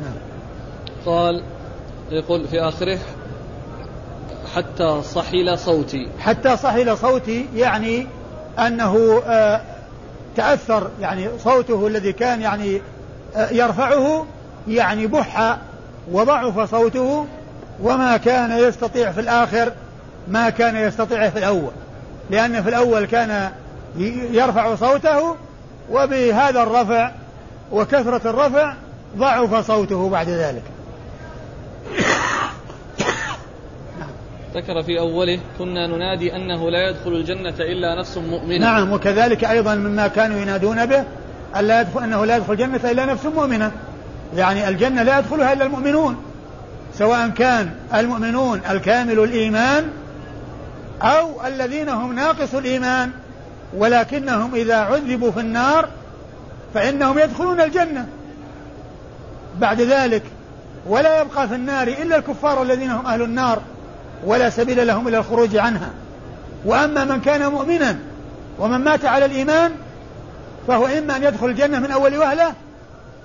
نعم. قال يقول في آخره حتى صحل صوتي. حتى صحل صوتي يعني أنه آه تأثر يعني صوته الذي كان يعني آه يرفعه يعني بح وضعف صوته وما كان يستطيع في الآخر ما كان يستطيعه في الأول. لأن في الأول كان يرفع صوته وبهذا الرفع وكثرة الرفع ضعف صوته بعد ذلك. ذكر في أوله كنا ننادي أنه لا يدخل الجنة إلا نفس مؤمنة. نعم وكذلك أيضا مما كانوا ينادون به ألا يدخل أنه لا يدخل الجنة إلا نفس مؤمنة. يعني الجنة لا يدخلها إلا المؤمنون. سواء كان المؤمنون الكامل الإيمان أو الذين هم ناقص الإيمان ولكنهم إذا عذبوا في النار فإنهم يدخلون الجنة. بعد ذلك ولا يبقى في النار إلا الكفار الذين هم أهل النار ولا سبيل لهم إلى الخروج عنها. وأما من كان مؤمنا ومن مات على الإيمان فهو إما أن يدخل الجنة من أول وهلة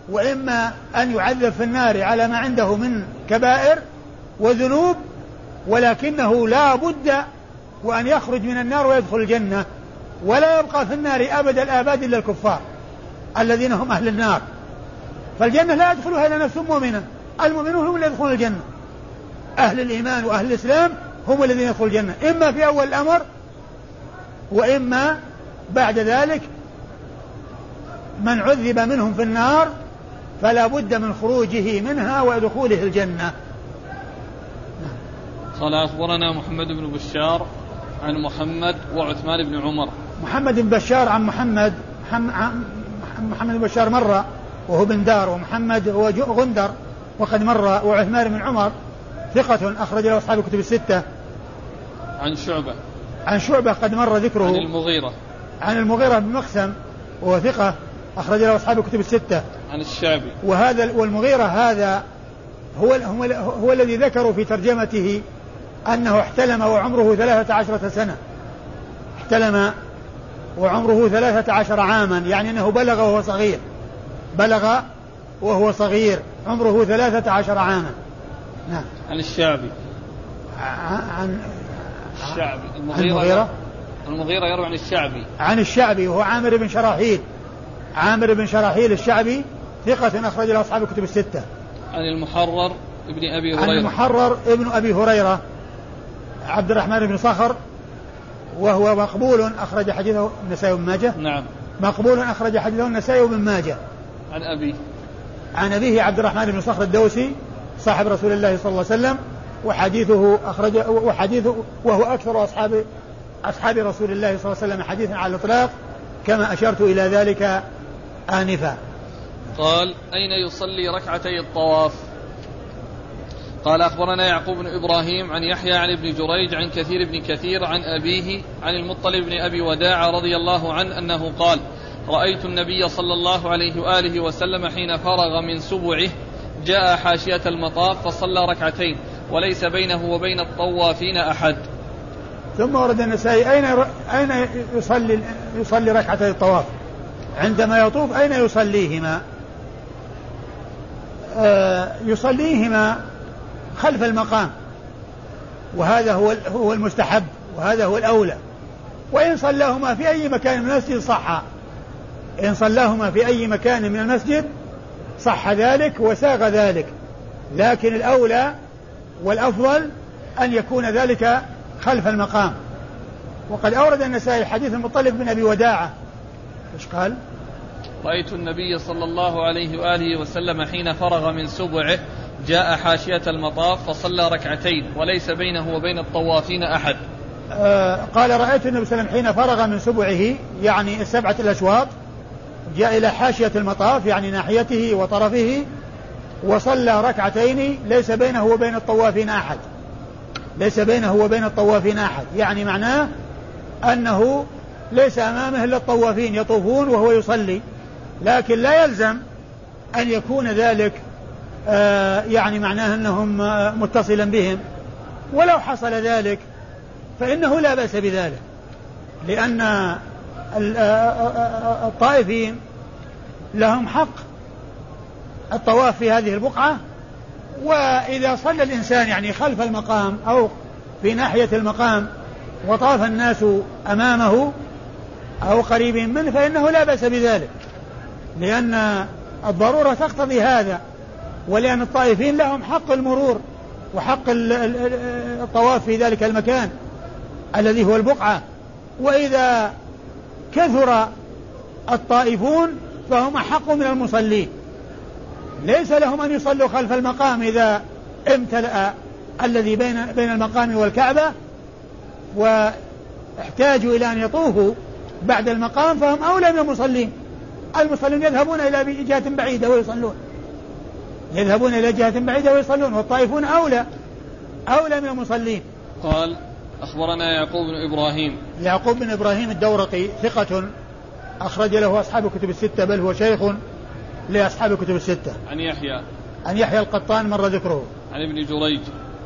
وإما أن يعذب في النار على ما عنده من كبائر وذنوب ولكنه لا بد وأن يخرج من النار ويدخل الجنة ولا يبقى في النار أبد الآباد إلا الكفار الذين هم أهل النار. فالجنة لا يدخلها إلا نفس مؤمنة المؤمنون هم الذين يدخلون الجنة. أهل الإيمان وأهل الإسلام هم الذين يدخلون الجنة. إما في أول الأمر وإما بعد ذلك من عذب منهم في النار فلا بد من خروجه منها ودخوله الجنة. قال أخبرنا محمد بن بشار عن محمد وعثمان بن عمر. محمد بن بشار عن محمد محمد بن بشار مرة وهو بن دار ومحمد هو غندر وقد مر وعثمان بن عمر ثقة أخرج له أصحاب الكتب الستة. عن شعبة. عن شعبة قد مر ذكره. عن المغيرة. عن المغيرة بن مقسم وهو ثقة أخرج له أصحاب الكتب الستة. عن الشعبي. وهذا والمغيرة هذا هو هو, هو الذي ذكروا في ترجمته أنه احتلم وعمره ثلاثة عشرة سنة. احتلم وعمره ثلاثة عشر عاما يعني أنه بلغ وهو صغير. بلغ وهو صغير عمره ثلاثة عشر عاما. نعم. عن الشعبي. عن الشعبي. المغيرة؟ المغيرة يروي عن الشعبي. عن الشعبي وهو عامر بن شراحيل. عامر بن شراحيل الشعبي ثقة أخرج له أصحاب الكتب الستة. عن المحرر ابن أبي هريرة. عن المحرر ابن أبي هريرة عبد الرحمن بن صخر وهو مقبول أخرج حديثه النسائي وابن ماجه. نعم. مقبول أخرج حديثه النسائي وابن ماجه. عن أبيه عن أبيه عبد الرحمن بن صخر الدوسي صاحب رسول الله صلى الله عليه وسلم وحديثه أخرج وحديثه وهو أكثر أصحاب أصحاب رسول الله صلى الله عليه وسلم حديثا على الإطلاق كما أشرت إلى ذلك آنفا. قال أين يصلي ركعتي الطواف؟ قال أخبرنا يعقوب بن إبراهيم عن يحيى عن ابن جريج عن كثير بن كثير عن أبيه عن المطلب بن أبي وداع رضي الله عنه أنه قال رأيت النبي صلى الله عليه وآله وسلم حين فرغ من سبعه جاء حاشية المطاف فصلى ركعتين وليس بينه وبين الطوافين أحد. ثم ورد النسائي أين أين يصلي يصلي ركعتي الطواف؟ عندما يطوف أين يصليهما؟ يصليهما خلف المقام. وهذا هو هو المستحب وهذا هو الأولى. وإن صلاهما في أي مكان من المسجد صح. إن صلاهما في أي مكان من المسجد صح ذلك وساغ ذلك. لكن الأولى والأفضل أن يكون ذلك خلف المقام. وقد أورد النسائي حديث المطلب بن أبي وداعة. إيش قال؟ رأيت النبي صلى الله عليه وآله وسلم حين فرغ من سبعه جاء حاشية المطاف فصلى ركعتين وليس بينه وبين الطوافين أحد. آه قال رأيت النبي صلى الله عليه وسلم حين فرغ من سبعه يعني السبعة الأشواط جاء إلى حاشية المطاف يعني ناحيته وطرفه وصلى ركعتين ليس بينه وبين الطوافين أحد. ليس بينه وبين الطوافين أحد. يعني معناه أنه ليس أمامه إلا الطوافين يطوفون وهو يصلي. لكن لا يلزم أن يكون ذلك آه يعني معناه أنهم آه متصلا بهم. ولو حصل ذلك فإنه لا بأس بذلك لأن الطائفين لهم حق الطواف في هذه البقعة. وإذا صلى الإنسان يعني خلف المقام أو في ناحية المقام وطاف الناس أمامه أو قريب منه فإنه لا بأس بذلك. لأن الضرورة تقتضي هذا ولأن الطائفين لهم حق المرور وحق الطواف في ذلك المكان الذي هو البقعة. وإذا كثر الطائفون فهم أحق من المصلين. ليس لهم أن يصلوا خلف المقام إذا امتلأ الذي بين بين المقام والكعبة واحتاجوا إلى أن يطوفوا بعد المقام فهم أولى من المصلين. المصلين يذهبون إلى جهة بعيدة ويصلون. يذهبون إلى جهة بعيدة ويصلون والطائفون أولى أولى من المصلين. قال أخبرنا يعقوب بن إبراهيم. يعقوب بن إبراهيم الدورقي ثقة أخرج له أصحاب الكتب الستة بل هو شيخ لأصحاب الكتب الستة. عن يحيى. عن يحيى القطان مر ذكره. عن ابن جريج.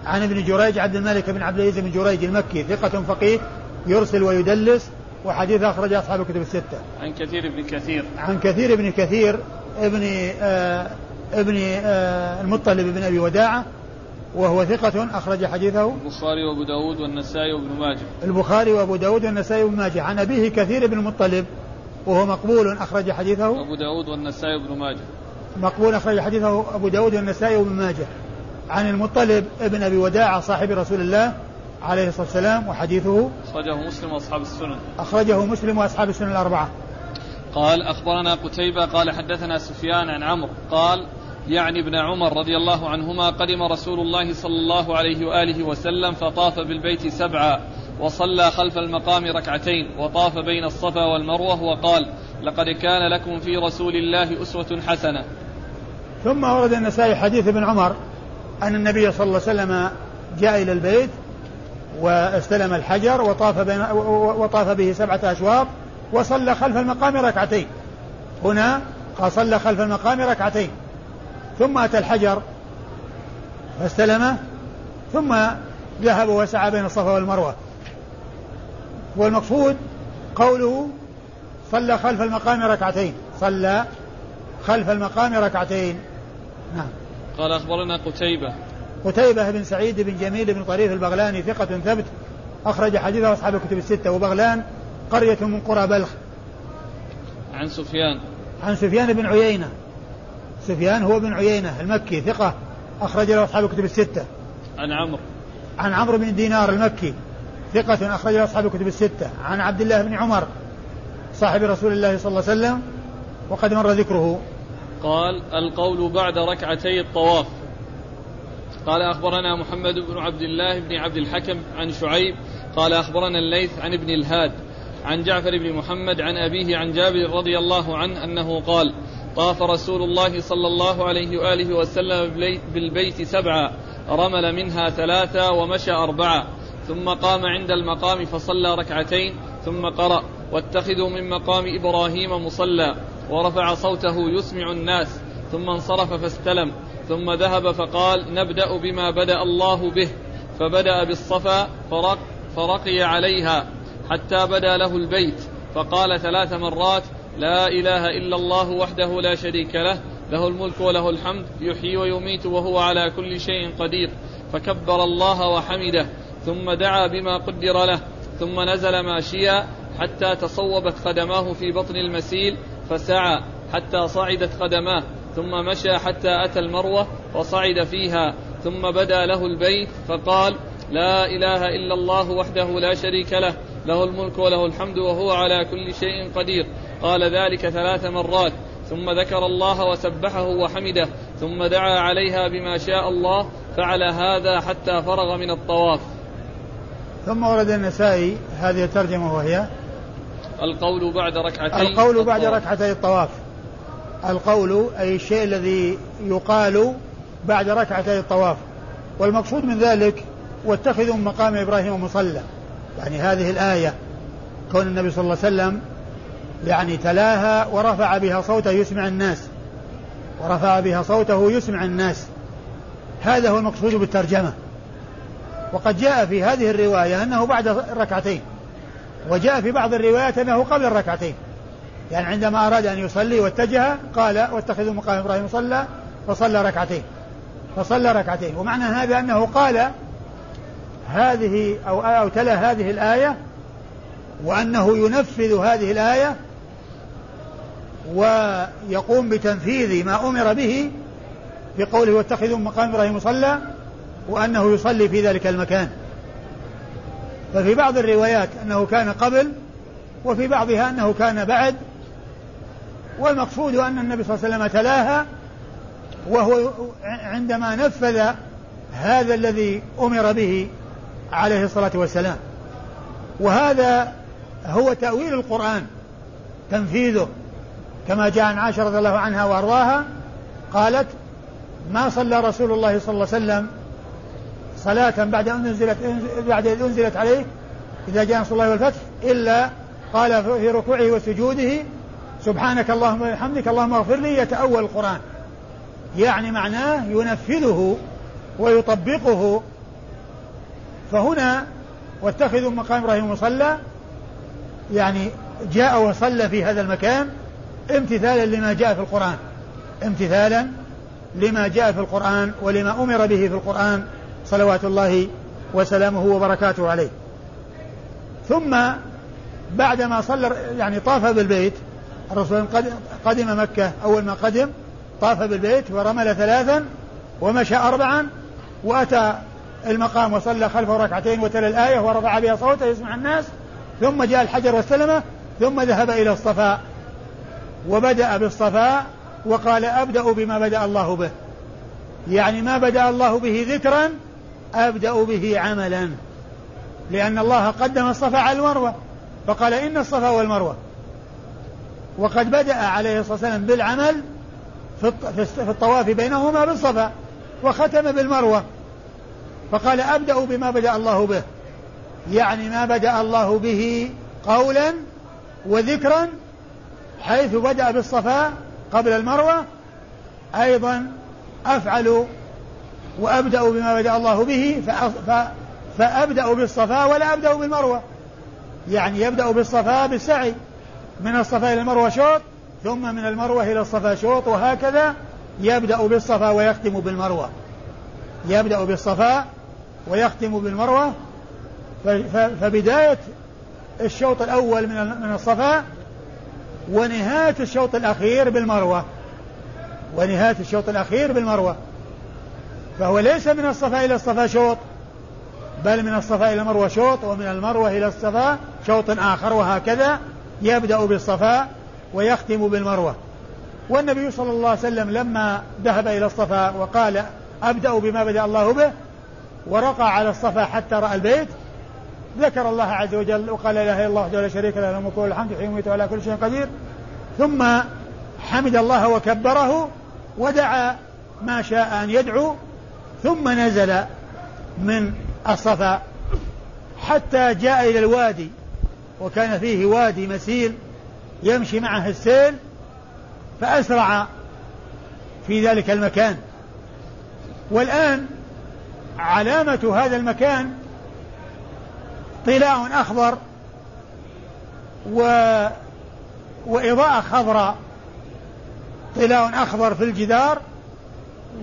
عن ابن جريج عبد الملك بن عبد العزيز بن جريج المكي ثقة فقيه يرسل ويدلس وحديث أخرج أصحاب الكتب الستة. عن كثير بن كثير. عن كثير بن كثير ابن آه ابن آه المطلب بن أبي وداعة وهو ثقة أخرج حديثه. البخاري وأبو داود والنسائي وابن ماجه. البخاري وأبو داود والنسائي وابن ماجه. عن أبيه كثير بن المطلب وهو مقبول أخرج حديثه. أبو داود والنسائي وابن ماجه. مقبول أخرج حديثه أبو داود والنسائي وابن ماجه. عن المطلب ابن أبي وداع صاحب رسول الله عليه الصلاة والسلام وحديثه. أخرجه مسلم وأصحاب السنن. أخرجه مسلم وأصحاب السنن الأربعة. قال أخبرنا قتيبة قال حدثنا سفيان عن عمرو قال يعني ابن عمر رضي الله عنهما قدم رسول الله صلى الله عليه وآله وسلم فطاف بالبيت سبعا وصلى خلف المقام ركعتين وطاف بين الصفا والمروة وقال لقد كان لكم في رسول الله أسوة حسنة. ثم ورد النسائي حديث ابن عمر أن النبي صلى الله عليه وسلم جاء إلى البيت واستلم الحجر وطاف, بين وطاف به سبعة أشواط وصلى خلف المقام ركعتين. هنا صلى خلف المقام ركعتين. ثم أتى الحجر فاستلمه ثم ذهب وسعى بين الصفا والمروة. والمقصود قوله صلى خلف المقام ركعتين. صلى خلف المقام ركعتين. نعم. قال أخبرنا قتيبة. قتيبة بن سعيد بن جميل بن طريف البغلاني ثقة ثبت أخرج حديثه أصحاب الكتب الستة وبغلان قرية من قرى بلخ. عن سفيان. عن سفيان بن عيينة. سفيان هو بن عيينة المكي ثقة أخرج له أصحاب الكتب الستة. عن عمرو. عن عمرو بن دينار المكي ثقة أخرج له أصحاب الكتب الستة. عن عبد الله بن عمر صاحب رسول الله صلى الله عليه وسلم وقد مر ذكره. قال القول بعد ركعتي الطواف. قال أخبرنا محمد بن عبد الله بن عبد الحكم عن شعيب قال أخبرنا الليث عن ابن الهاد عن جعفر بن محمد عن أبيه عن جابر رضي الله عنه أنه قال طاف رسول الله صلى الله عليه وآله وسلم بالبيت سبعا رمل منها ثلاثة ومشى أربعة ثم قام عند المقام فصلى ركعتين ثم قرأ واتخذوا من مقام إبراهيم مصلى ورفع صوته يسمع الناس ثم انصرف فاستلم. ثم ذهب فقال نبدأ بما بدأ الله به. فبدأ بالصفا فرق فرقي عليها حتى بدا له البيت. فقال ثلاث مرات لا إله إلا الله وحده لا شريك له له الملك وله الحمد يحيي ويميت وهو على كل شيء قدير. فكبر الله وحمده ثم دعا بما قدر له ثم نزل ماشيا حتى تصوبت قدماه في بطن المسيل فسعى حتى صعدت قدماه. ثم مشى حتى أتى المروة وصعد فيها ثم بدا له البيت فقال لا إله إلا الله وحده لا شريك له له الملك وله الحمد وهو على كل شيء قدير. قال ذلك ثلاث مرات ثم ذكر الله وسبحه وحمده ثم دعا عليها بما شاء الله فعل هذا حتى فرغ من الطواف. ثم ورد النسائي هذه الترجمة وهي القول بعد ركعتي القول بعد ركعتي الطواف. القول أي الشيء الذي يقال بعد ركعتي الطواف. والمقصود من ذلك واتخذوا من مقام إبراهيم مصلى. يعني هذه الآية كون النبي صلى الله عليه وسلم يعني تلاها ورفع بها صوته يسمع الناس. ورفع بها صوته يسمع الناس. هذا هو المقصود بالترجمة. وقد جاء في هذه الرواية أنه بعد الركعتين وجاء في بعض الروايات أنه قبل الركعتين. يعني عندما أراد أن يصلي واتجه قال واتخذوا مقام إبراهيم صلى. فصلى ركعتين. فصلى ركعتين. ومعنى هذا أنه قال هذه أو أو تلا هذه الآية وأنه ينفذ هذه الآية ويقوم بتنفيذ ما أمر به في قوله واتخذوا مقام إبراهيم صلى. وأنه يصلي في ذلك المكان. ففي بعض الروايات أنه كان قبل وفي بعضها أنه كان بعد والمقصود أن النبي صلى الله عليه وسلم تلاها وهو عندما نفذ هذا الذي أمر به عليه الصلاة والسلام. وهذا هو تأويل القرآن تنفيذه كما جاء عن عائشة رضي الله عنها وأرضاها قالت ما صلى رسول الله صلى الله عليه وسلم صلاة بعد أن أنزلت بعد أن أنزلت عليه إذا جاء نصر الله والفتح إلا قال في ركوعه وسجوده سبحانك اللهم وبحمدك اللهم اغفر لي يتأول القرآن. يعني معناه ينفذه ويطبقه. فهنا واتخذوا مقام إبراهيم مصلى يعني جاء وصلى في هذا المكان امتثالا لما جاء في القرآن. امتثالا لما جاء في القرآن ولما أمر به في القرآن صلوات الله وسلامه وبركاته عليه. ثم بعدما صلى يعني طاف بالبيت الرسول قدم مكة. أول ما قدم طاف بالبيت ورمل ثلاثا ومشى أربعا وأتى المقام وصلى خلفه ركعتين وتلا الآية ورفع بها صوته يسمع الناس. ثم جاء الحجر واستلمه ثم ذهب إلى الصفاء وبدأ بالصفاء وقال أبدأ بما بدأ الله به. يعني ما بدأ الله به ذكرا أبدأ به عملا. لأن الله قدم الصفا على المروة. فقال إن الصفا والمروة. وقد بدأ عليه الصلاة والسلام بالعمل في الطواف بينهما بالصفا وختم بالمروة. فقال أبدأ بما بدأ الله به. يعني ما بدأ الله به قولا وذكرا حيث بدأ بالصفا قبل المروة. أيضا أفعل وأبدأ بما بدأ الله به فأبدأ بالصفا ولا أبدأ بالمروة. يعني يبدأ بالصفا بالسعي. من الصفا إلى المروة شوط ثم من المروة إلى الصفا شوط وهكذا يبدأ بالصفا ويختم بالمروة. يبدأ بالصفا ويختم بالمروة. فبداية الشوط الأول من من الصفا ونهاية الشوط الأخير بالمروة. ونهاية الشوط الأخير بالمروة. فهو ليس من الصفا إلى الصفا شوط بل من الصفا إلى المروة شوط ومن المروة إلى الصفا شوط آخر وهكذا يبدأ بالصفا ويختم بالمروة. والنبي صلى الله عليه وسلم لما ذهب إلى الصفا وقال أبدأ بما بدأ الله به ورقى على الصفا حتى رأى البيت ذكر الله عز وجل وقال لا إله إلا الله وحده لا شريك له له الملك الحمد يحيي ويميت وعلى كل شيء قدير. ثم حمد الله وكبره ودعا ما شاء أن يدعو ثم نزل من الصفا حتى جاء إلى الوادي. وكان فيه وادي مسيل يمشي معه السيل فأسرع في ذلك المكان. والآن علامة هذا المكان طلاء أخضر و وإضاءة خضراء. طلاء أخضر في الجدار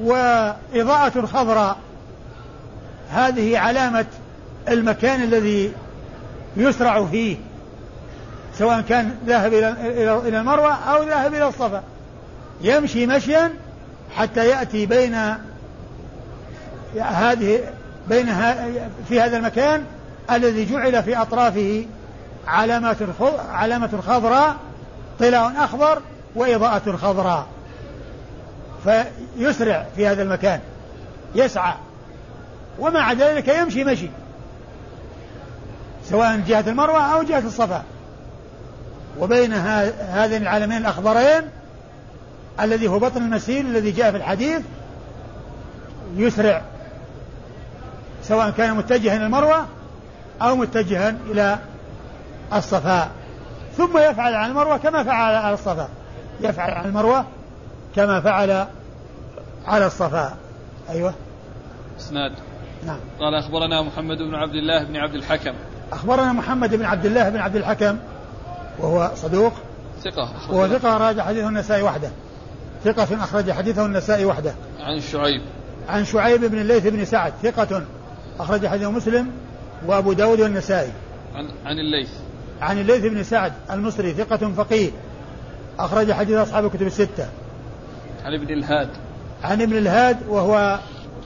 وإضاءة خضراء. هذه علامة المكان الذي يسرع فيه سواء كان ذاهب إلى إلى المروة أو ذاهب إلى الصفا. يمشي مشيا حتى يأتي بين هذه بين في هذا المكان الذي جعل في أطرافه علامات علامة خضراء طلاء أخضر وإضاءة خضراء فيسرع في هذا المكان يسعى. ومع ذلك يمشي مشي. سواء جهة المروة أو جهة الصفا. وبين هذين العالمين الأخضرين الذي هو بطن المسير الذي جاء في الحديث يسرع سواء كان متجها إلى المروة أو متجها إلى الصفاء ثم يفعل على المروة كما فعل على الصفاء يفعل على المروة كما فعل على الصفاء أيوة. إسناد. نعم. قال أخبرنا محمد بن عبد الله بن عبد الحكم. أخبرنا محمد بن عبد الله بن عبد الحكم وهو صدوق ثقة. وهو ثقة أخرج حديثه النسائي وحده. ثقة أخرج حديثه النسائي وحده. عن شعيب. عن شعيب بن الليث بن سعد ثقة أخرج حديثه مسلم وأبو داود والنسائي عن, عن الليث. عن الليث بن سعد المصري ثقة فقيه أخرج حديث أصحاب الكتب الستة. عن ابن الهاد. عن ابن الهاد وهو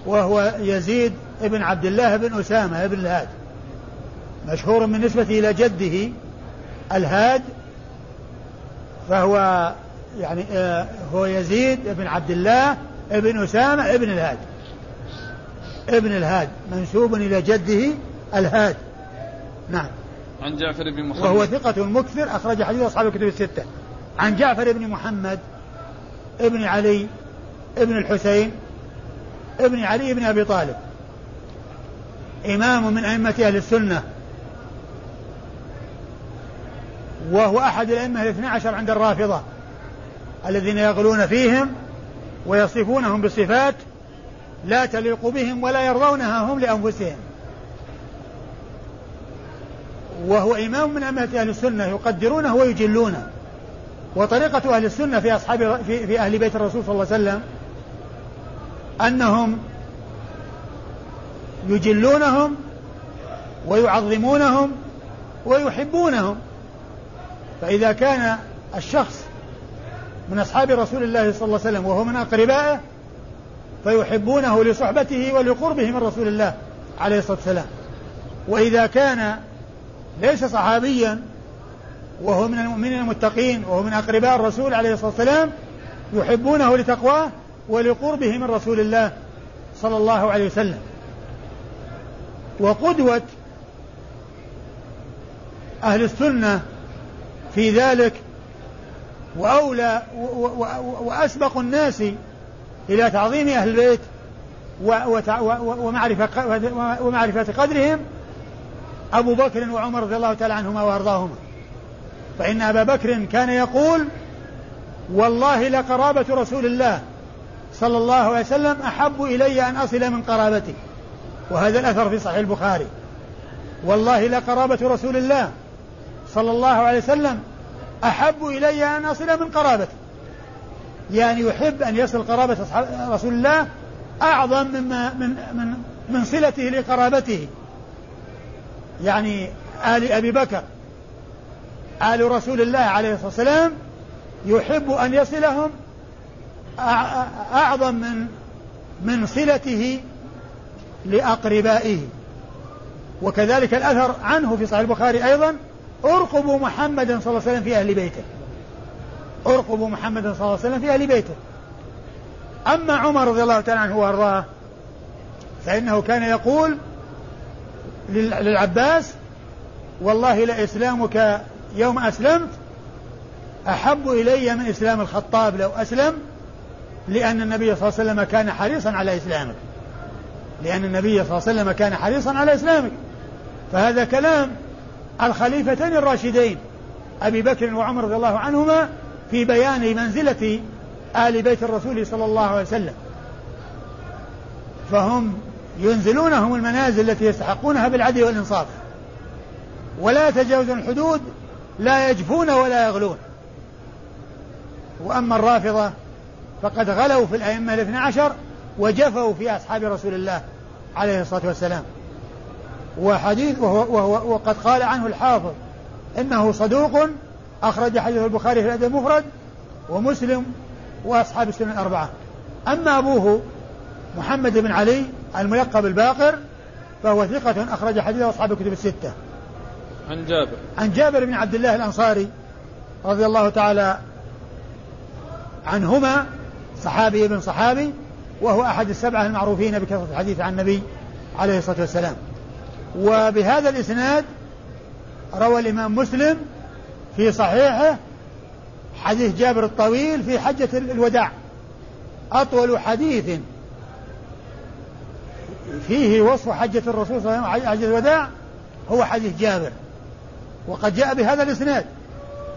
وهو يزيد ابن عبد الله بن أسامة ابن الهاد. مشهور بالنسبة إلى جده الهاد فهو يعني آه هو يزيد بن عبد الله ابن أسامة ابن الهاد. ابن الهاد منسوب إلى جده الهاد. نعم. عن جعفر بن محمد. وهو ثقة مكثر أخرج حديث أصحاب الكتب الستة. عن جعفر بن محمد ابن علي ابن الحسين ابن علي بن أبي طالب. إمام من أئمة أهل السنة. وهو أحد الأئمة الاثنى عشر عند الرافضة الذين يغلون فيهم ويصفونهم بصفات لا تليق بهم ولا يرضونها هم لأنفسهم. وهو إمام من أئمة أهل السنة يقدرونه ويجلونه. وطريقة أهل السنة في أصحاب في, في أهل بيت الرسول صلى الله عليه وسلم أنهم يجلونهم ويعظمونهم ويحبونهم. فإذا كان الشخص من أصحاب رسول الله صلى الله عليه وسلم وهو من أقربائه فيحبونه لصحبته ولقربه من رسول الله عليه الصلاة والسلام. وإذا كان ليس صحابيا وهو من المؤمنين المتقين وهو من أقرباء الرسول عليه الصلاة والسلام يحبونه لتقواه ولقربه من رسول الله صلى الله عليه وسلم. وقدوة أهل السنة في ذلك وأولى وأسبق الناس إلى تعظيم أهل البيت ومعرفة ومعرفة قدرهم أبو بكر وعمر رضي الله تعالى عنهما وأرضاهما. فإن أبا بكر كان يقول والله لقرابة رسول الله صلى الله عليه وسلم أحب إلي أن أصل من قرابتي. وهذا الأثر في صحيح البخاري. والله لقرابة رسول الله صلى الله عليه وسلم أحب إلي أن أصل من قرابتي. يعني يحب أن يصل قرابة رسول الله أعظم مما من من من صلته لقرابته. يعني آل أبي بكر. آل رسول الله عليه الصلاة والسلام يحب أن يصلهم أعظم من من صلته لأقربائه. وكذلك الأثر عنه في صحيح البخاري أيضا ارقبوا محمدا صلى الله عليه وسلم في أهل بيته. ارقبوا محمدا صلى الله عليه وسلم في أهل بيته. أما عمر رضي الله تعالى عنه وأرضاه فإنه كان يقول للعباس والله لإسلامك يوم أسلمت أحب إلي من إسلام الخطاب لو أسلم لأن النبي صلى الله عليه وسلم كان حريصا على إسلامك. لأن النبي صلى الله عليه وسلم كان حريصا على إسلامك. فهذا كلام الخليفتين الراشدين أبي بكر وعمر رضي الله عنهما في بيان منزلة آل بيت الرسول صلى الله عليه وسلم. فهم ينزلونهم المنازل التي يستحقونها بالعدل والإنصاف. ولا يتجاوزون الحدود لا يجفون ولا يغلون. وأما الرافضة فقد غلوا في الأئمة الاثنى عشر وجفوا في أصحاب رسول الله عليه الصلاة والسلام. وحديث وهو, وهو وقد قال عنه الحافظ إنه صدوق أخرج حديث البخاري في الأدب المفرد ومسلم وأصحاب السنن الأربعة. أما أبوه محمد بن علي الملقب الباقر فهو ثقة أخرج حديث أصحاب الكتب الستة. عن جابر. عن جابر بن عبد الله الأنصاري رضي الله تعالى عنهما صحابي ابن صحابي وهو أحد السبعة المعروفين بكثرة الحديث عن النبي عليه الصلاة والسلام. وبهذا الإسناد روى الإمام مسلم في صحيحه حديث جابر الطويل في حجة الوداع. أطول حديث فيه وصف حجة الرسول صلى الله عليه وسلم حجة الوداع هو حديث جابر. وقد جاء بهذا الإسناد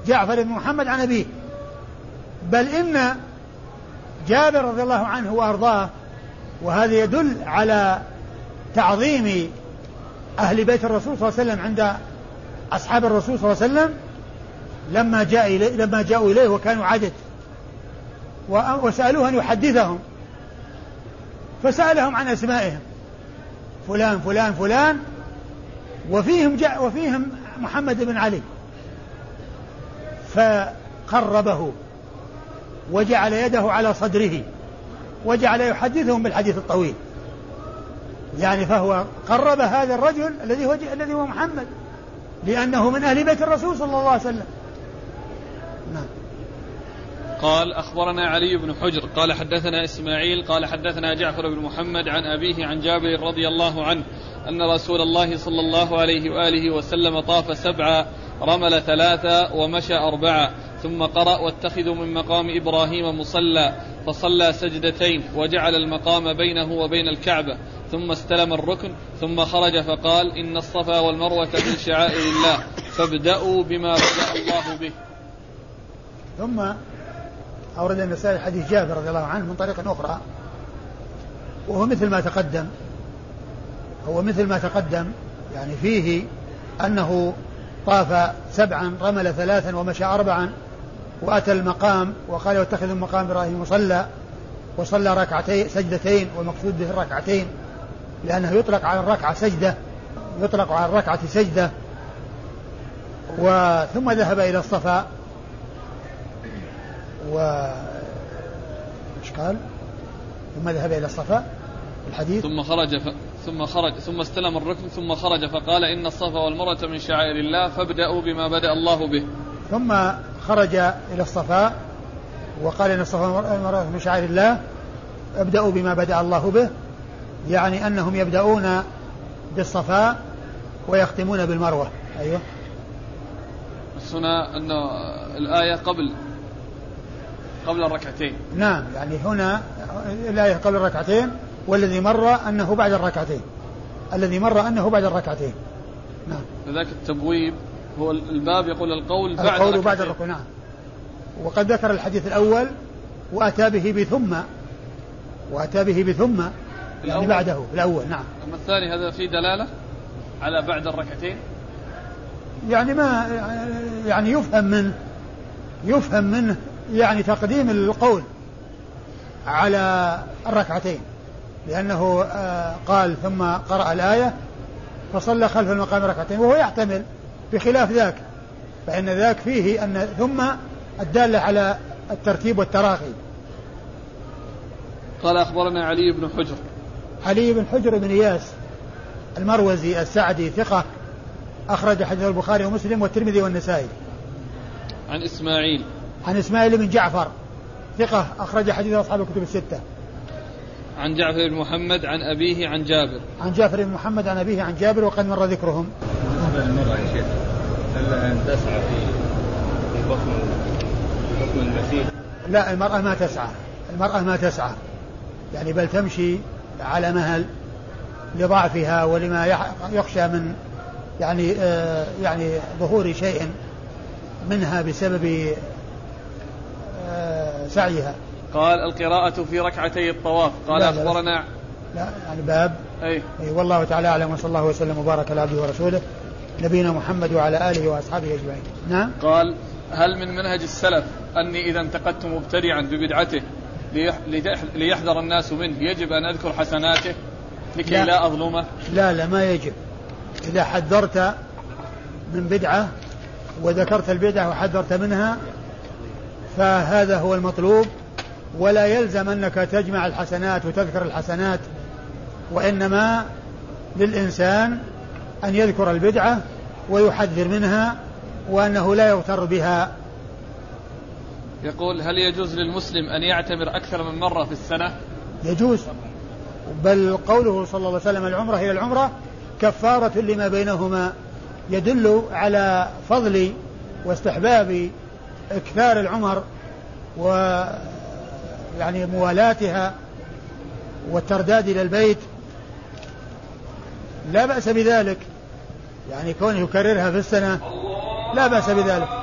جعفر بن محمد عن أبيه. بل إن جابر رضي الله عنه وأرضاه وهذا يدل على تعظيم أهل بيت الرسول صلى الله عليه وسلم عند أصحاب الرسول صلى الله عليه وسلم لما جاء إليه لما جاءوا إليه وكانوا عدد. وسألوه أن يحدثهم. فسألهم عن أسمائهم. فلان فلان فلان. وفيهم جاء وفيهم محمد بن علي. فقربه. وجعل يده على صدره. وجعل يحدثهم بالحديث الطويل. يعني فهو قرب هذا الرجل الذي هو الذي هو محمد لأنه من أهل بيت الرسول صلى الله عليه وسلم. نعم. قال أخبرنا علي بن حجر قال حدثنا إسماعيل قال حدثنا جعفر بن محمد عن أبيه عن جابر رضي الله عنه أن رسول الله صلى الله عليه وآله وسلم طاف سبعا رمل ثلاثة ومشى أربعة ثم قرأ واتخذوا من مقام إبراهيم مصلى فصلى سجدتين وجعل المقام بينه وبين الكعبة ثم استلم الركن ثم خرج فقال إن الصفا والمروة من شعائر الله فابدأوا بما بدأ الله به. ثم أورد النسائي حديث جابر رضي الله عنه من طريق أخرى وهو مثل ما تقدم هو مثل ما تقدم يعني فيه أنه طاف سبعا رمل ثلاثا ومشى أربعا وأتى المقام وقال واتخذوا مقام إبراهيم مصلى وصلى ركعتين سجدتين والمقصود به الركعتين. لأنه يطلق على الركعة سجدة يطلق على الركعة سجدة. وثم ذهب إلى الصفا. و إيش قال؟ ثم ذهب إلى الصفا الحديث. ثم خرج ف... ثم خرج ثم استلم الركن ثم خرج فقال إن الصفا والمروة من شعائر الله فابدأوا بما بدأ الله به. ثم خرج إلى الصفا وقال إن الصفا والمروة من شعائر الله ابدأوا بما بدأ الله به. يعني أنهم يبدأون بالصفا ويختمون بالمروة. أيوه. بس هنا أن الآية قبل قبل الركعتين. نعم يعني هنا الآية قبل الركعتين والذي مر أنه بعد الركعتين. الذي مر أنه بعد الركعتين. نعم. فذاك التبويب هو الباب يقول القول بعد القول الركعتين. بعد الركوع نعم. وقد ذكر الحديث الأول وأتى به بثم وأتى به بثم يعني بعده الأول نعم. أما الثاني هذا فيه دلالة على بعد الركعتين؟ يعني ما يعني يفهم منه يفهم منه يعني تقديم القول على الركعتين. لأنه آه، قال ثم قرأ الآية فصلى خلف المقام ركعتين وهو يحتمل بخلاف ذاك. فإن ذاك فيه أن ثم الدالة على الترتيب والتراخي. قال أخبرنا علي بن حجر. علي بن حجر بن إياس المروزي السعدي ثقة أخرج حديث البخاري ومسلم والترمذي والنسائي. عن إسماعيل. عن إسماعيل بن جعفر ثقة أخرج حديث أصحاب الكتب الستة. عن جعفر بن محمد عن أبيه عن جابر. عن جعفر بن محمد عن أبيه عن جابر وقد مر ذكرهم. للمرأة يا شيخ هل تسعى في في بطن بطن المسيح؟ لا المرأة ما تسعى المرأة ما تسعى. يعني بل تمشي على مهل لضعفها ولما يخشى من يعني آه يعني ظهور شيء منها بسبب آه سعيها. قال القراءة في ركعتي الطواف. قال لا أخبرنا لا, لا يعني باب. أي, أي والله تعالى أعلم وصلى الله وسلم وبارك على عبده ورسوله نبينا محمد وعلى آله وأصحابه أجمعين. نعم. قال هل من منهج السلف أني إذا انتقدت مبتدعا ببدعته ليحذر الناس منه. يجب أن أذكر حسناته. لكي لا, لا أظلمه. لا لا ما يجب. إذا حذرت من بدعة وذكرت البدعة وحذرت منها فهذا هو المطلوب. ولا يلزم أنك تجمع الحسنات وتذكر الحسنات وإنما للإنسان أن يذكر البدعة ويحذر منها وأنه لا يغتر بها. يقول هل يجوز للمسلم أن يعتمر أكثر من مرة في السنة؟ يجوز. بل قوله صلى الله عليه وسلم العمرة هي العمرة كفارة لما بينهما. يدل على فضل واستحباب إكثار العمر و يعني موالاتها والترداد إلى البيت. لا بأس بذلك. يعني كونه يكررها في السنة لا بأس بذلك.